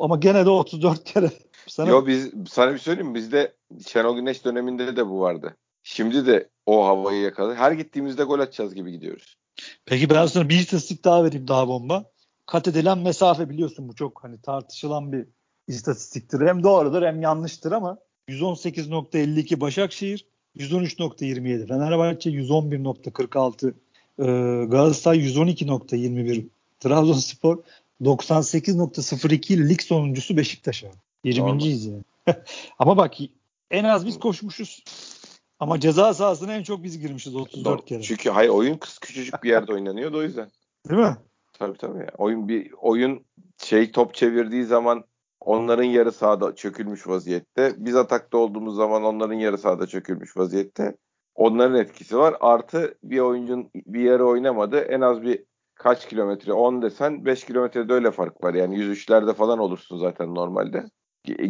Ama gene de 34 kere. Sana... Yo biz sana bir söyleyeyim mi? Bizde Şenol Güneş döneminde de bu vardı. Şimdi de o havayı yakaladı. Her gittiğimizde gol atacağız gibi gidiyoruz. Peki ben sana bir istatistik daha vereyim daha bomba. Kat edilen mesafe biliyorsun bu çok hani tartışılan bir istatistiktir. Hem doğrudur hem yanlıştır ama 118.52 Başakşehir, 113.27 Fenerbahçe, 111.46 ee, Galatasaray 112.21 Trabzonspor 98.02 lig sonuncusu Beşiktaş abi. 20.yiz yani. Ama bak en az biz koşmuşuz. Ama ceza sahasına en çok biz girmişiz 34 Doğru. kere. Çünkü hayır oyun kız küçücük bir yerde oynanıyordu o yüzden. Değil mi? Tabii tabii. Oyun bir oyun şey top çevirdiği zaman onların yarı sahada çökülmüş vaziyette. Biz atakta olduğumuz zaman onların yarı sahada çökülmüş vaziyette. Onların etkisi var. Artı bir oyuncun bir yere oynamadı. En az bir kaç kilometre 10 desen 5 kilometrede öyle fark var. Yani 103'lerde falan olursun zaten normalde.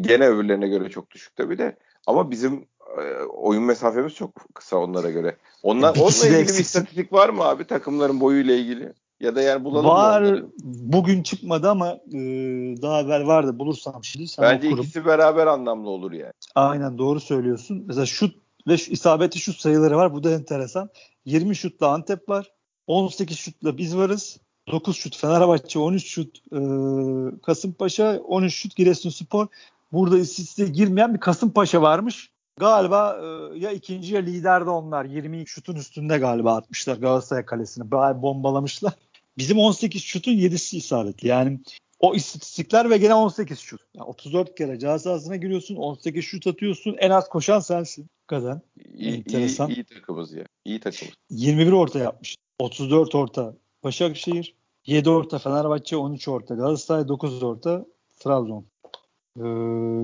Gene öbürlerine göre çok düşük tabii de. Ama bizim e, oyun mesafemiz çok kısa onlara göre. Onlar, onunla ilgili bir istatistik var mı abi takımların boyuyla ilgili? Ya da yani bulalım Var. onları. Bugün çıkmadı ama e, daha haber vardı. Bulursam şimdi sana Bence okurum. ikisi beraber anlamlı olur yani. Aynen doğru söylüyorsun. Mesela şut ve şu isabetli şut sayıları var. Bu da enteresan. 20 şutla Antep var. 18 şutla biz varız. 9 şut Fenerbahçe, 13 şut e, Kasımpaşa, 13 şut Giresunspor. Burada istatistiğe girmeyen bir Kasımpaşa varmış. Galiba e, ya ikinci ya lider de onlar. 22 şutun üstünde galiba atmışlar Galatasaray kalesini. Bayağı bombalamışlar. Bizim 18 şutun 7'si isabetli. Yani o istatistikler ve gene 18 şut. Yani 34 kere ceza sahasına giriyorsun, 18 şut atıyorsun. En az koşan sensin. Kadar. İyi, Enteresan. iyi, iyi takımız ya. İyi takımız. 21 orta yapmış. 34 orta Başakşehir, 7 orta Fenerbahçe, 13 orta Galatasaray, 9 orta Trabzon. Ee,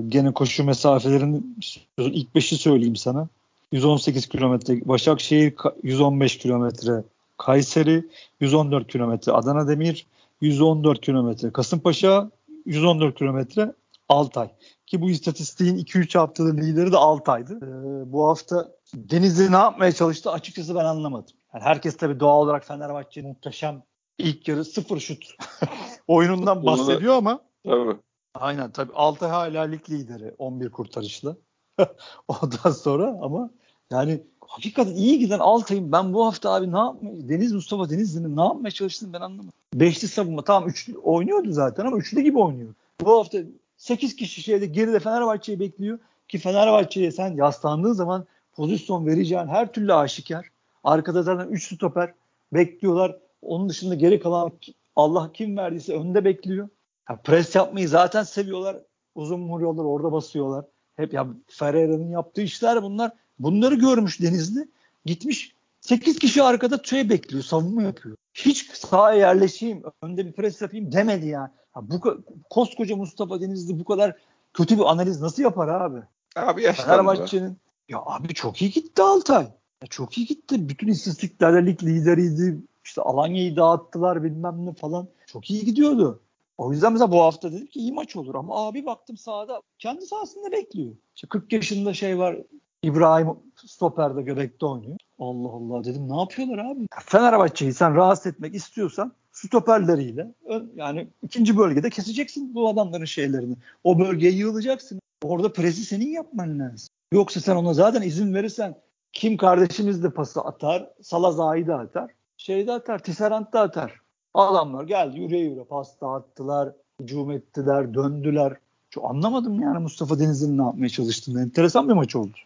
gene koşu mesafelerinin ilk 5'i söyleyeyim sana. 118 kilometre Başakşehir, Ka- 115 kilometre Kayseri, 114 kilometre Adana Demir, 114 kilometre Kasımpaşa, 114 kilometre Altay. Ki bu istatistiğin 2-3 haftadır lideri de Altay'dı. Ee, bu hafta Denizli ne yapmaya çalıştı açıkçası ben anlamadım. Yani herkes tabii doğal olarak Fenerbahçe muhteşem ilk yarı sıfır şut oyunundan bahsediyor ama Tabii. aynen tabii Altay hala lig lideri 11 kurtarışla. Ondan sonra ama yani hakikaten iyi giden Altay'ın ben bu hafta abi ne yapmaya Deniz Mustafa Denizli'nin ne yapmaya çalıştığını ben anlamadım. Beşli savunma tamam üçlü oynuyordu zaten ama üçlü gibi oynuyor. Bu hafta 8 kişi şeyde geride Fenerbahçe'yi bekliyor ki Fenerbahçe'ye sen yaslandığın zaman pozisyon vereceğin her türlü aşikar. Arkada zaten 3 stoper bekliyorlar. Onun dışında geri kalan Allah kim verdiyse önde bekliyor. Ya pres yapmayı zaten seviyorlar. Uzun vuruyorlar, orada basıyorlar. Hep ya Ferreira'nın yaptığı işler bunlar. Bunları görmüş Denizli. Gitmiş 8 kişi arkada şey bekliyor, savunma yapıyor. Hiç sahaya yerleşeyim, önde bir pres yapayım demedi yani. Ha, bu koskoca Mustafa Denizli bu kadar kötü bir analiz nasıl yapar abi? Abi yaşlandı. Fenerbahçe'nin ya abi çok iyi gitti Altay. Ya çok iyi gitti. Bütün istatistiklerde lig lideriydi. İşte Alanya'yı dağıttılar bilmem ne falan. Çok iyi gidiyordu. O yüzden mesela bu hafta dedim ki iyi maç olur ama abi baktım sahada kendi sahasında bekliyor. İşte 40 yaşında şey var İbrahim stoperde göbekte oynuyor. Allah Allah dedim ne yapıyorlar abi? Fenerbahçe'yi sen rahatsız etmek istiyorsan stoperleriyle ön- yani ikinci bölgede keseceksin bu adamların şeylerini. O bölgeye yığılacaksın. Orada presi senin yapman lazım. Yoksa sen ona zaten izin verirsen kim kardeşimiz de pası atar, Salazar'ı da atar, şey de atar, Tisserant da atar. Adamlar geldi yürüye yürüye pas dağıttılar, hücum ettiler, döndüler. Çok anlamadım yani Mustafa Denizli'nin ne yapmaya çalıştığını. Enteresan bir maç oldu.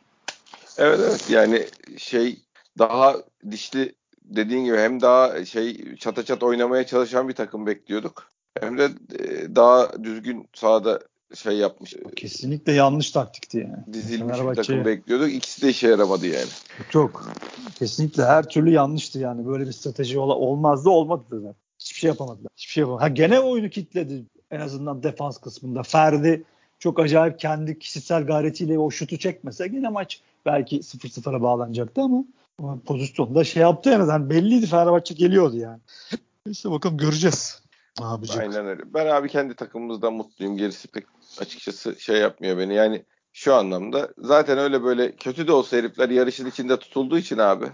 Evet evet yani şey daha dişli dediğin gibi hem daha şey çata çat oynamaya çalışan bir takım bekliyorduk. Hem de e, daha düzgün sahada şey yapmış, Kesinlikle yanlış taktikti yani. dizilmiş bir takım bekliyorduk. İkisi de işe yaramadı yani. Çok. Kesinlikle her türlü yanlıştı yani. Böyle bir strateji ola, olmazdı olmadı zaten. Hiçbir şey yapamadılar. Hiçbir şey yapamadı. Ha gene oyunu kitledi en azından defans kısmında. Ferdi çok acayip kendi kişisel gayretiyle o şutu çekmese gene maç belki 0-0'a bağlanacaktı ama, pozisyonda şey yaptı en azından belliydi Fenerbahçe geliyordu yani. İşte bakalım göreceğiz. Yapacak? Aynen öyle. Ben abi kendi takımımızdan mutluyum. Gerisi pek açıkçası şey yapmıyor beni. Yani şu anlamda zaten öyle böyle kötü de olsa herifler yarışın içinde tutulduğu için abi.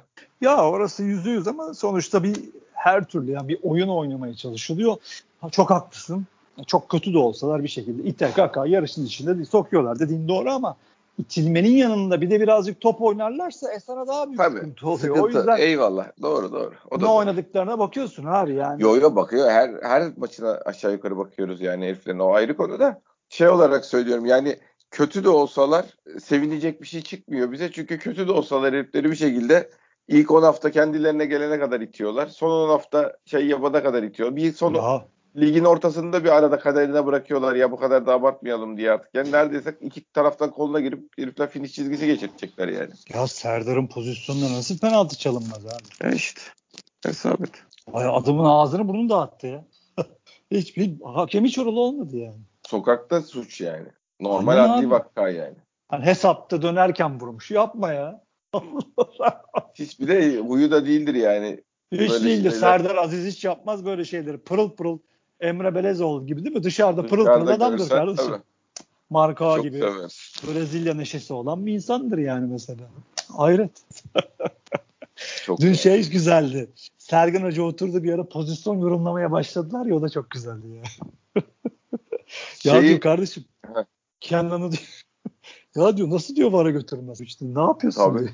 Ya orası yüzde yüz ama sonuçta bir her türlü yani bir oyun oynamaya çalışılıyor. Ha, çok haklısın. Çok kötü de olsalar bir şekilde ite kaka yarışın içinde sokuyorlar dediğin doğru ama itilmenin yanında bir de birazcık top oynarlarsa Esan'a daha büyük Tabii. sıkıntı oluyor. Sıkıntı. O yüzden Eyvallah. Doğru doğru. O ne doğru. oynadıklarına bakıyorsun abi yani. Yo yo bakıyor. Her her maçına aşağı yukarı bakıyoruz yani heriflerin o ayrı konu da. Şey olarak söylüyorum yani kötü de olsalar sevinecek bir şey çıkmıyor bize. Çünkü kötü de olsalar herifleri bir şekilde ilk 10 hafta kendilerine gelene kadar itiyorlar. Son 10 hafta şey yapana kadar itiyor. Bir son Ya, ligin ortasında bir arada kaderine bırakıyorlar ya bu kadar da abartmayalım diye artık. Yani neredeyse iki taraftan koluna girip herifler finish çizgisi geçirecekler yani. ya Serdar'ın pozisyonunda nasıl penaltı çalınmaz abi? E işte. Hesap et. Ay adamın ağzını burnunu dağıttı ya. Hiçbir hakem hiç oralı olmadı yani. Sokakta suç yani. Normal Aynen adli abi. vaka yani. Hani hesapta dönerken vurmuş. Yapma ya. Hiç bir de huyu da değildir yani. Hiç Böyle değildir. şeyler- Serdar Aziz hiç yapmaz böyle şeyleri. Pırıl pırıl Emre Belezoğlu gibi değil mi? Dışarıda pırıl pırıl adamdır kardeşim. tabii, Marka çok gibi. sever. Brezilya neşesi olan bir insandır yani mesela. Hayret. Çok Dün şey güzeldi. Sergen Hoca oturdu bir ara pozisyon yorumlamaya başladılar ya o da çok güzeldi ya. ya Şeyi... diyor kardeşim Kenan'ı diyor. ya diyor nasıl diyor VAR'a götürmez işte ne yapıyorsun tabii. diyor.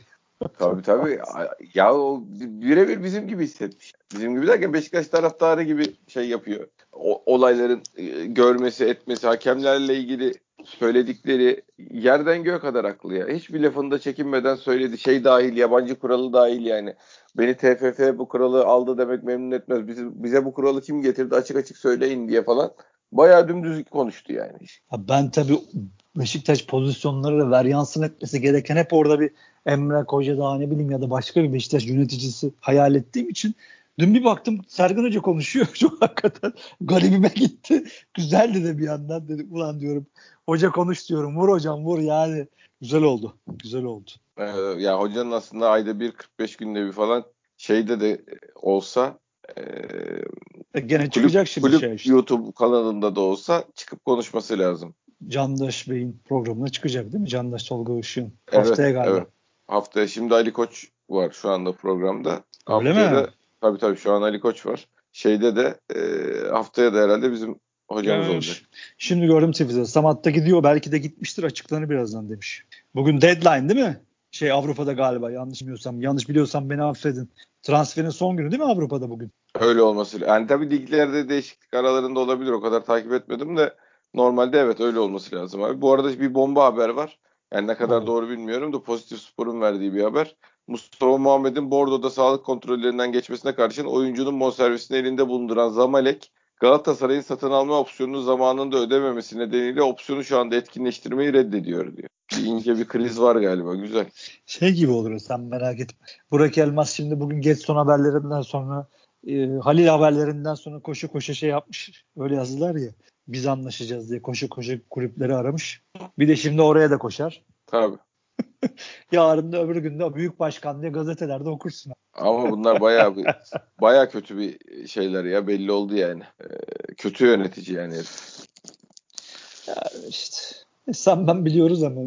Tabii tabii. Ya o birebir bizim gibi hissetmiş. Bizim gibi derken Beşiktaş taraftarı gibi şey yapıyor. O, olayların e, görmesi, etmesi, hakemlerle ilgili söyledikleri yerden göğe kadar haklı ya. Hiçbir lafında çekinmeden söyledi. Şey dahil, yabancı kuralı dahil yani. Beni TFF bu kuralı aldı demek memnun etmez. Bizi, bize bu kuralı kim getirdi açık açık söyleyin diye falan. Bayağı dümdüz konuştu yani. Ben tabii Beşiktaş pozisyonları da varyansın etmesi gereken hep orada bir Emre Koca daha ne bileyim ya da başka bir Beşiktaş yöneticisi hayal ettiğim için Dün bir baktım Sergen Hoca konuşuyor. Çok hakikaten garibime gitti. Güzeldi de bir yandan dedim ulan diyorum. Hoca konuş diyorum. Vur hocam vur yani. Güzel oldu. Güzel oldu. Ee, ya hocanın aslında ayda bir 45 günde bir falan şeyde de olsa e, e, gene kulüp, çıkacak şimdi kulüp şey işte. YouTube kanalında da olsa çıkıp konuşması lazım. Candaş Bey'in programına çıkacak değil mi? Candaş Tolga Işık'ın. Haftaya galiba. Evet. Haftaya şimdi Ali Koç var şu anda programda. Öyle Haftaya mi? Da, tabii tabii şu an Ali Koç var. Şeyde de e, haftaya da herhalde bizim hocamız evet. olacak. Şimdi gördüm Twitter'da. Samat'ta gidiyor. Belki de gitmiştir. Açıklanır birazdan demiş. Bugün deadline değil mi? Şey Avrupa'da galiba yanlış bilmiyorsam. Yanlış biliyorsam beni affedin. Transferin son günü değil mi Avrupa'da bugün? Öyle olması. Yani tabii liglerde değişiklik aralarında olabilir. O kadar takip etmedim de normalde evet öyle olması lazım abi. Bu arada bir bomba haber var. Yani ne kadar doğru bilmiyorum da Pozitif Spor'un verdiği bir haber. Mustafa Muhammed'in Bordo'da sağlık kontrollerinden geçmesine karşın oyuncunun bonservisini elinde bulunduran Zamalek Galatasaray'ın satın alma opsiyonunu zamanında ödememesi nedeniyle opsiyonu şu anda etkinleştirmeyi reddediyor diyor. Bir ince bir kriz var galiba güzel. Şey gibi olur sen merak etme. Burak Elmas şimdi bugün geç son haberlerinden sonra e, Halil haberlerinden sonra koşu koşu şey yapmış. Öyle yazdılar ya biz anlaşacağız diye koşu koşu kulüpleri aramış. Bir de şimdi oraya da koşar. Tabii. Yarın da öbür günde büyük başkan diye gazetelerde okursun. Ama bunlar bayağı bir, bayağı kötü bir şeyler ya belli oldu yani. Ee, kötü yönetici yani. Ya işte e, sen ben biliyoruz ama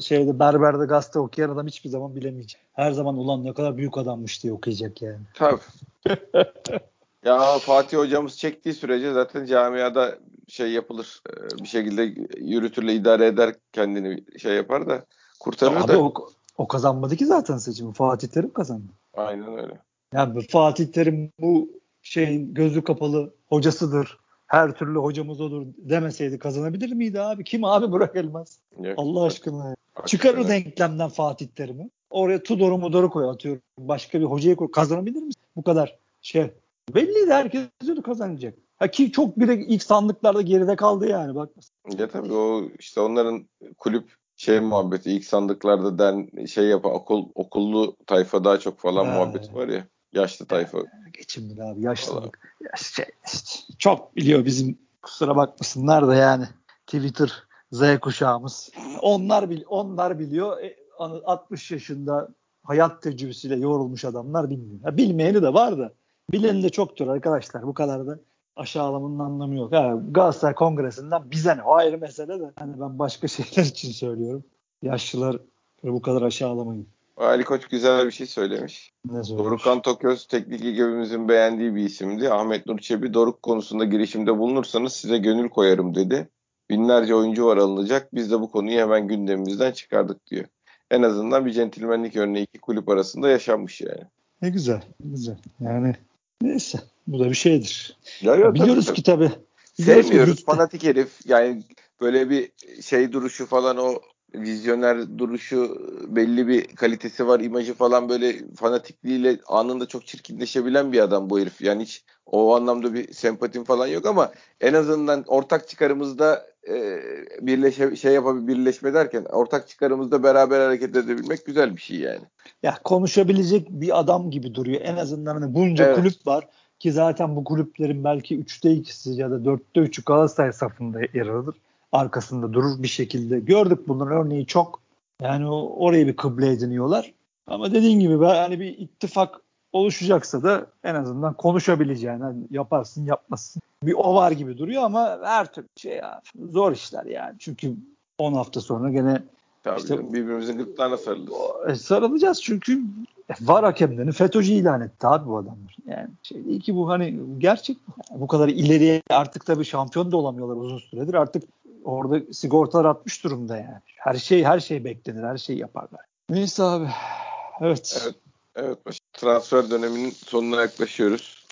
şeyde berberde gazete okuyan adam hiçbir zaman bilemeyecek. Her zaman ulan ne kadar büyük adammış diye okuyacak yani. Tabii. ya Fatih hocamız çektiği sürece zaten camiada şey yapılır. Ee, bir şekilde yürütürle idare eder kendini şey yapar da kurtarır Abi da. O, o kazanmadı ki zaten seçimi. Fatih Terim kazandı. Aynen öyle. Yani Fatih Terim bu şeyin gözü kapalı hocasıdır. Her türlü hocamız olur demeseydi kazanabilir miydi abi? Kim abi Burak Elmaz? Yok. Allah aşkına. Çıkarır denklemden Fatih Terim'i. Oraya Tudor'u Mudor'u koy atıyorum. Başka bir hocayı koy. Kazanabilir misin? Bu kadar şey. Belliydi herkes diyordu kazanacak. Ha ki çok bile ilk sandıklarda geride kaldı yani bak. Ya tabii o işte onların kulüp şey muhabbeti ilk sandıklarda den şey yapa okul okullu tayfa daha çok falan ha. muhabbeti var ya yaşlı tayfa. Geçimli abi yaşlılık. Ya şey, çok biliyor bizim kusura bakmasınlar da yani Twitter Z kuşağımız. Onlar bil onlar biliyor. E, 60 yaşında hayat tecrübesiyle yorulmuş adamlar bilmiyor. Ya bilmeyeni de var da bileni de çoktur arkadaşlar. Bu kadar da aşağılamanın anlamı yok. Yani Galatasaray Kongresi'nden bize ne? O ayrı mesele de. Hani ben başka şeyler için söylüyorum. Yaşlılar bu kadar aşağılamayın. Ali Koç güzel bir şey söylemiş. Ne söylemiş? Dorukhan Toköz teknik ekibimizin beğendiği bir isimdi. Ahmet Nur Çebi Doruk konusunda girişimde bulunursanız size gönül koyarım dedi. Binlerce oyuncu var alınacak. Biz de bu konuyu hemen gündemimizden çıkardık diyor. En azından bir centilmenlik örneği iki kulüp arasında yaşanmış yani. Ne güzel, güzel. Yani neyse. Bu da bir şeydir. Ya, ya, Biliyoruz tabii, ki tabii. Sevmiyoruz ki, fanatik herif. Yani böyle bir şey duruşu falan o vizyoner duruşu belli bir kalitesi var imajı falan böyle fanatikliğiyle anında çok çirkinleşebilen bir adam bu herif. Yani hiç o anlamda bir sempatim falan yok ama en azından ortak çıkarımızda e, birleşe şey yapabilir birleşme derken ortak çıkarımızda beraber hareket edebilmek güzel bir şey yani. Ya konuşabilecek bir adam gibi duruyor. En azından hani bunca evet. kulüp var ki zaten bu kulüplerin belki 3'te 2'si ya da 4'te 3'ü Galatasaray safında yer alır. Arkasında durur bir şekilde. Gördük bunların örneği çok. Yani orayı bir kıble ediniyorlar. Ama dediğin gibi ben hani bir ittifak oluşacaksa da en azından konuşabileceğin hani yaparsın yapmazsın. Bir o var gibi duruyor ama her türlü şey ya, zor işler yani. Çünkü 10 hafta sonra gene Tabii işte, canım, birbirimizin gırtlağına sarılırız. E, sarılacağız çünkü var hakemlerini FETÖ'cü ilan etti abi bu adamlar. Yani şey değil ki bu hani gerçek bu kadar ileriye artık tabii şampiyon da olamıyorlar uzun süredir. Artık orada sigortalar atmış durumda yani. Her şey her şey beklenir. Her şeyi yaparlar. Neyse abi. Evet. Evet. Evet. Transfer döneminin sonuna yaklaşıyoruz.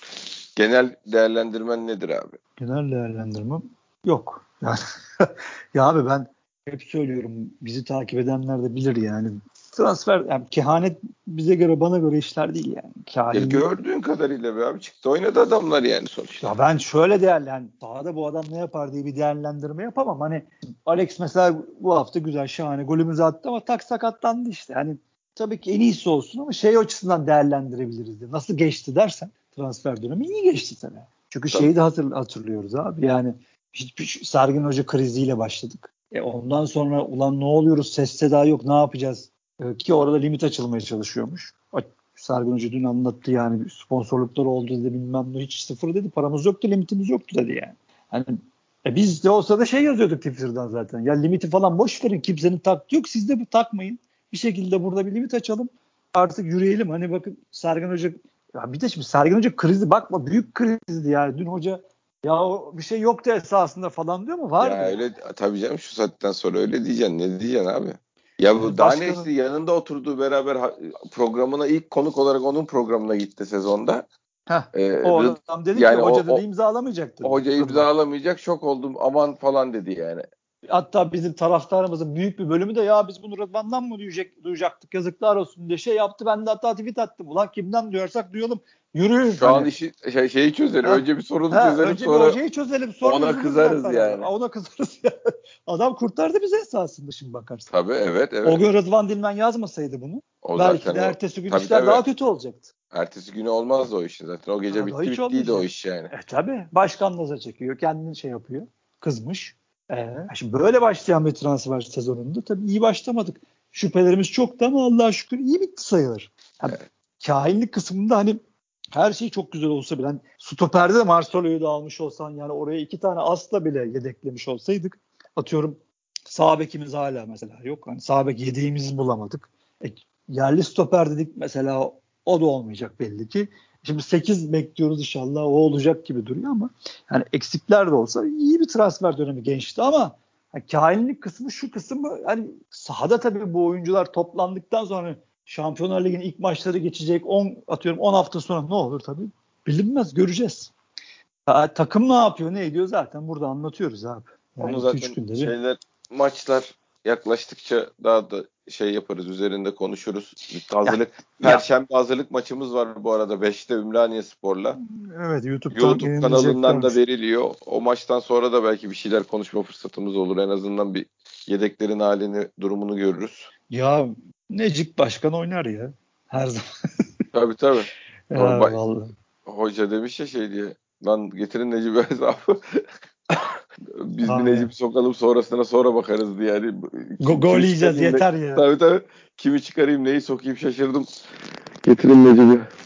Genel değerlendirmen nedir abi? Genel değerlendirmem yok. Yani ya abi ben hep söylüyorum bizi takip edenler de bilir yani. Transfer yani kehanet bize göre bana göre işler değil yani. Kahin... gördüğün kadarıyla be abi çıktı oynadı adamlar yani sonuçta. Ya ben şöyle değerlen sahada bu adam ne yapar diye bir değerlendirme yapamam. Hani Alex mesela bu hafta güzel şahane golümüzü attı ama tak sakatlandı işte. Hani tabii ki en iyisi olsun ama şey açısından değerlendirebiliriz diye. Nasıl geçti dersen transfer dönemi iyi geçti tabii. Çünkü tabii. şeyi de hatır, hatırlıyoruz abi yani hiçbir Sergin Hoca kriziyle başladık. E ondan sonra ulan ne oluyoruz ses seda yok ne yapacağız? E, ki orada limit açılmaya çalışıyormuş. Sergin Hoca dün anlattı yani sponsorluklar oldu dedi bilmem ne hiç sıfır dedi paramız yoktu limitimiz yoktu dedi yani. Hani e biz de olsa da şey yazıyorduk Twitter'dan zaten. Ya limiti falan boş verin kimsenin taktı yok siz de bu takmayın. Bir şekilde burada bir limit açalım. Artık yürüyelim. Hani bakın Sergen Hoca ya bir de şimdi Sergen Hoca krizi bakma büyük krizdi yani. Dün hoca ya o bir şey yoktu esasında falan diyor mu? Var ya mı? öyle tabii canım şu saatten sonra öyle diyeceksin. Ne diyeceksin abi? Ya bu daha ne işte yanında oturduğu beraber programına ilk konuk olarak onun programına gitti sezonda. Heh, ee, o adam dedi yani ki hoca dedi imzalamayacaktı. Hoca imzalamayacak şok oldum aman falan dedi yani. Hatta bizim taraftarımızın büyük bir bölümü de ya biz bunu Rıdvan'dan mı duyacak, duyacaktık yazıklar olsun diye şey yaptı. Ben de hatta tweet attım. Ulan kimden duyarsak duyalım. Yürüyün. Şu hani. an işi şey, şeyi çözelim. Ha. Önce bir sorunu ha, çözelim önce sonra. hocayı çözelim. Sonra ona kızarız yani. yani. Ona kızarız yani. Adam kurtardı bizi esasında şimdi bakarsın. Tabii evet evet. O gün Rıdvan Dilmen yazmasaydı bunu. O belki de ertesi gün tabii, işler tabii. daha kötü olacaktı. Ertesi günü olmazdı o işin zaten. O gece ha, bitti bittiydi o iş yani. E tabii. Başkan naza çekiyor. Kendini şey yapıyor. Kızmış. Ee, şimdi böyle başlayan bir transfer sezonunda tabii iyi başlamadık. Şüphelerimiz çoktu ama Allah'a şükür iyi bitti sayılır. Yani evet. Kahinlik kısmında hani her şey çok güzel olsa bile hani stoperde de Marcelo'yu da almış olsan yani oraya iki tane asla bile yedeklemiş olsaydık atıyorum sağ bekimiz hala mesela yok. Hani sağ bek yedeğimizi bulamadık. E, yerli stoper dedik mesela o da olmayacak belli ki. Şimdi 8 bekliyoruz inşallah o olacak gibi duruyor ama yani eksikler de olsa iyi bir transfer dönemi gençti ama yani kahinlik kısmı şu kısmı hani sahada tabii bu oyuncular toplandıktan sonra Şampiyonlar Ligi'nin ilk maçları geçecek 10 atıyorum 10 hafta sonra ne olur tabii bilinmez göreceğiz. Ya, takım ne yapıyor ne ediyor zaten burada anlatıyoruz abi. Yani Onu zaten şeyler maçlar yaklaştıkça daha da şey yaparız üzerinde konuşuruz. Hazırlık ya, Perşembe hazırlık maçımız var bu arada 5'te Ümraniye Spor'la. Evet YouTube'dan YouTube kanalından da veriliyor. O maçtan sonra da belki bir şeyler konuşma fırsatımız olur. En azından bir yedeklerin halini, durumunu görürüz. Ya Necip Başkan oynar ya. Her zaman. tabii tabii. ya, vallahi. Hoca demiş ya şey diye. Lan getirin Necip hesabı. Biz bir Necip sokalım sonrasına sonra bakarız diye. Yani, Go gol yiyeceğiz yeter ya. Tabii tabii. Kimi çıkarayım neyi sokayım şaşırdım. Getirin Necip'i.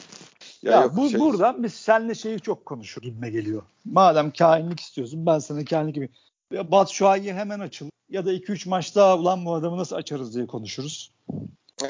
Ya, ya bu şey... buradan biz seninle şeyi çok konuşur gibime geliyor. Madem kainlik istiyorsun ben sana kainlik gibi. Bat Şuay'ı hemen açıl ya da 2-3 maç daha ulan bu adamı nasıl açarız diye konuşuruz.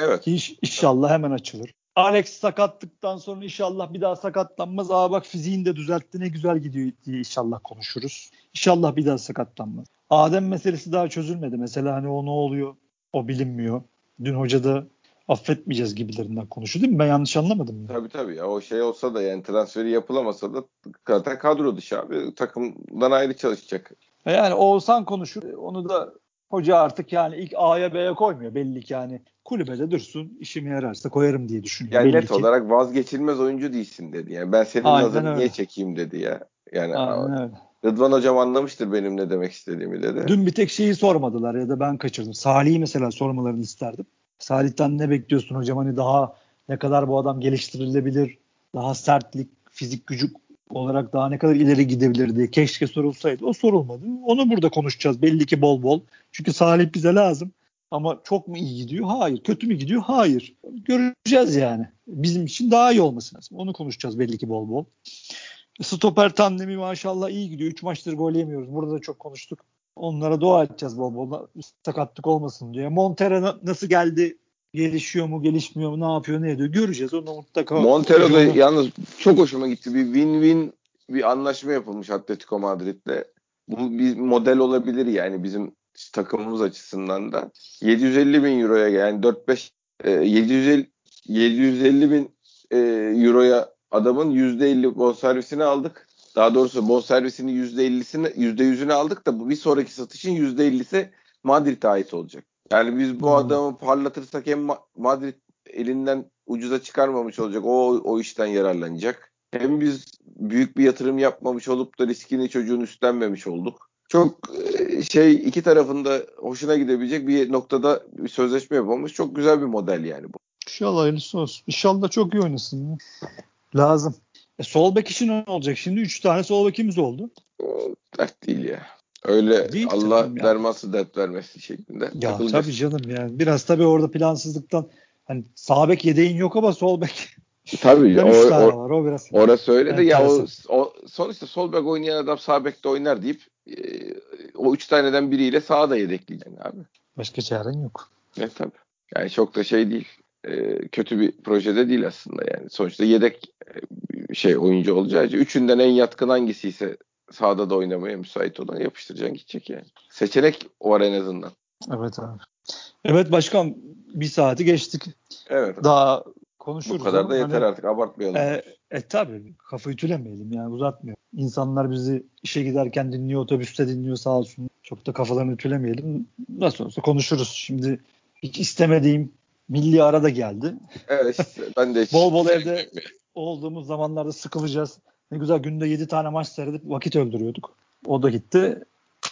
Evet. İş, inşallah hemen açılır. Alex sakatlıktan sonra inşallah bir daha sakatlanmaz. Aa bak fiziğini de düzeltti ne güzel gidiyor diye inşallah konuşuruz. İnşallah bir daha sakatlanmaz. Adem meselesi daha çözülmedi. Mesela hani o ne oluyor o bilinmiyor. Dün hoca da affetmeyeceğiz gibilerinden konuşuyor değil mi? Ben yanlış anlamadım mı? Tabii tabii. Ya, o şey olsa da yani transferi yapılamasa da zaten kadro dışı abi. Takımdan ayrı çalışacak. Yani Oğuzhan konuşur. Onu da hoca artık yani ilk A'ya B'ye koymuyor. Belli ki yani kulübede dursun işime yararsa koyarım diye düşünüyor. Yani belli net ki. olarak vazgeçilmez oyuncu değilsin dedi. Yani ben senin Aynen nazarını öyle. niye çekeyim dedi ya. Yani Aynen öyle. Rıdvan hocam anlamıştır benim ne demek istediğimi dedi. Dün bir tek şeyi sormadılar ya da ben kaçırdım. Salih'i mesela sormalarını isterdim. Salih'ten ne bekliyorsun hocam hani daha ne kadar bu adam geliştirilebilir, daha sertlik, fizik gücü olarak daha ne kadar ileri gidebilir diye keşke sorulsaydı. O sorulmadı. Onu burada konuşacağız belli ki bol bol. Çünkü Salih bize lazım. Ama çok mu iyi gidiyor? Hayır. Kötü mü gidiyor? Hayır. Göreceğiz yani. Bizim için daha iyi olması lazım. Onu konuşacağız belli ki bol bol. Stoper tandemi maşallah iyi gidiyor. 3 maçtır gol yemiyoruz. Burada da çok konuştuk. Onlara dua edeceğiz bol bol. Sakatlık olmasın diye. Montero nasıl geldi? Gelişiyor mu, gelişmiyor mu, ne yapıyor, ne ediyor? Göreceğiz. Onu mutlaka. Montero da yalnız çok hoşuma gitti. Bir win-win bir anlaşma yapılmış Atletico Madrid'le. Bu bir model olabilir yani bizim takımımız açısından da. 750 bin euroya yani 4-5 e, 750 750 bin e, euroya adamın %50 bonservisini aldık. Daha doğrusu bonservisini %50'sini %100'ünü aldık da bu bir sonraki satışın %50'si Madrid'e ait olacak. Yani biz bu hmm. adamı parlatırsak hem Madrid elinden ucuza çıkarmamış olacak. O o işten yararlanacak. Hem biz büyük bir yatırım yapmamış olup da riskini çocuğun üstlenmemiş olduk. Çok e, şey iki tarafında hoşuna gidebilecek bir noktada bir sözleşme yapılmış. Çok güzel bir model yani bu. İnşallah hayırlısı olsun. İnşallah çok iyi oynasın. Lazım. E, sol bek için ne olacak? Şimdi 3 tane sol bekimiz oldu. O dert değil ya. Öyle değil Allah derması dert vermesi şeklinde. Ya tabii canım yani. Biraz tabii orada plansızlıktan hani sağ bek yedeğin yok ama sol bek Tabii o, o, var, o biraz. Orası öyle de ya o, o sonuçta sol bek oynayan adam sağ bekte oynar deyip e, o üç taneden biriyle sağa da yedekleyeceksin abi. Başka çaren yok. Evet tabii. Yani çok da şey değil. E, kötü bir projede değil aslında yani. Sonuçta yedek e, şey oyuncu olacağı için üçünden en yatkın hangisi ise sahada da oynamaya müsait olan yapıştıracaksın gidecek yani. Seçenek var en azından. Evet abi. Evet başkan bir saati geçtik. Evet. Daha konuşuruz. Bu kadar da yeter hani, artık abartmayalım. E, e tabi kafayı tülemeyelim yani uzatmıyor. İnsanlar bizi işe giderken dinliyor, otobüste dinliyor sağ olsun. Çok da kafalarını tülemeyelim. Nasıl olsa konuşuruz. Şimdi hiç istemediğim milli ara da geldi. Evet ben de hiç. bol bol evde olduğumuz zamanlarda sıkılacağız. Ne güzel günde 7 tane maç seyredip vakit öldürüyorduk. O da gitti.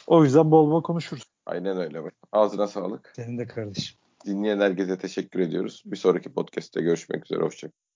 O yüzden bol bol konuşuruz. Aynen öyle. Ağzına sağlık. Senin de kardeşim. Dinleyen herkese teşekkür ediyoruz. Bir sonraki podcast'te görüşmek üzere. Hoşçakalın.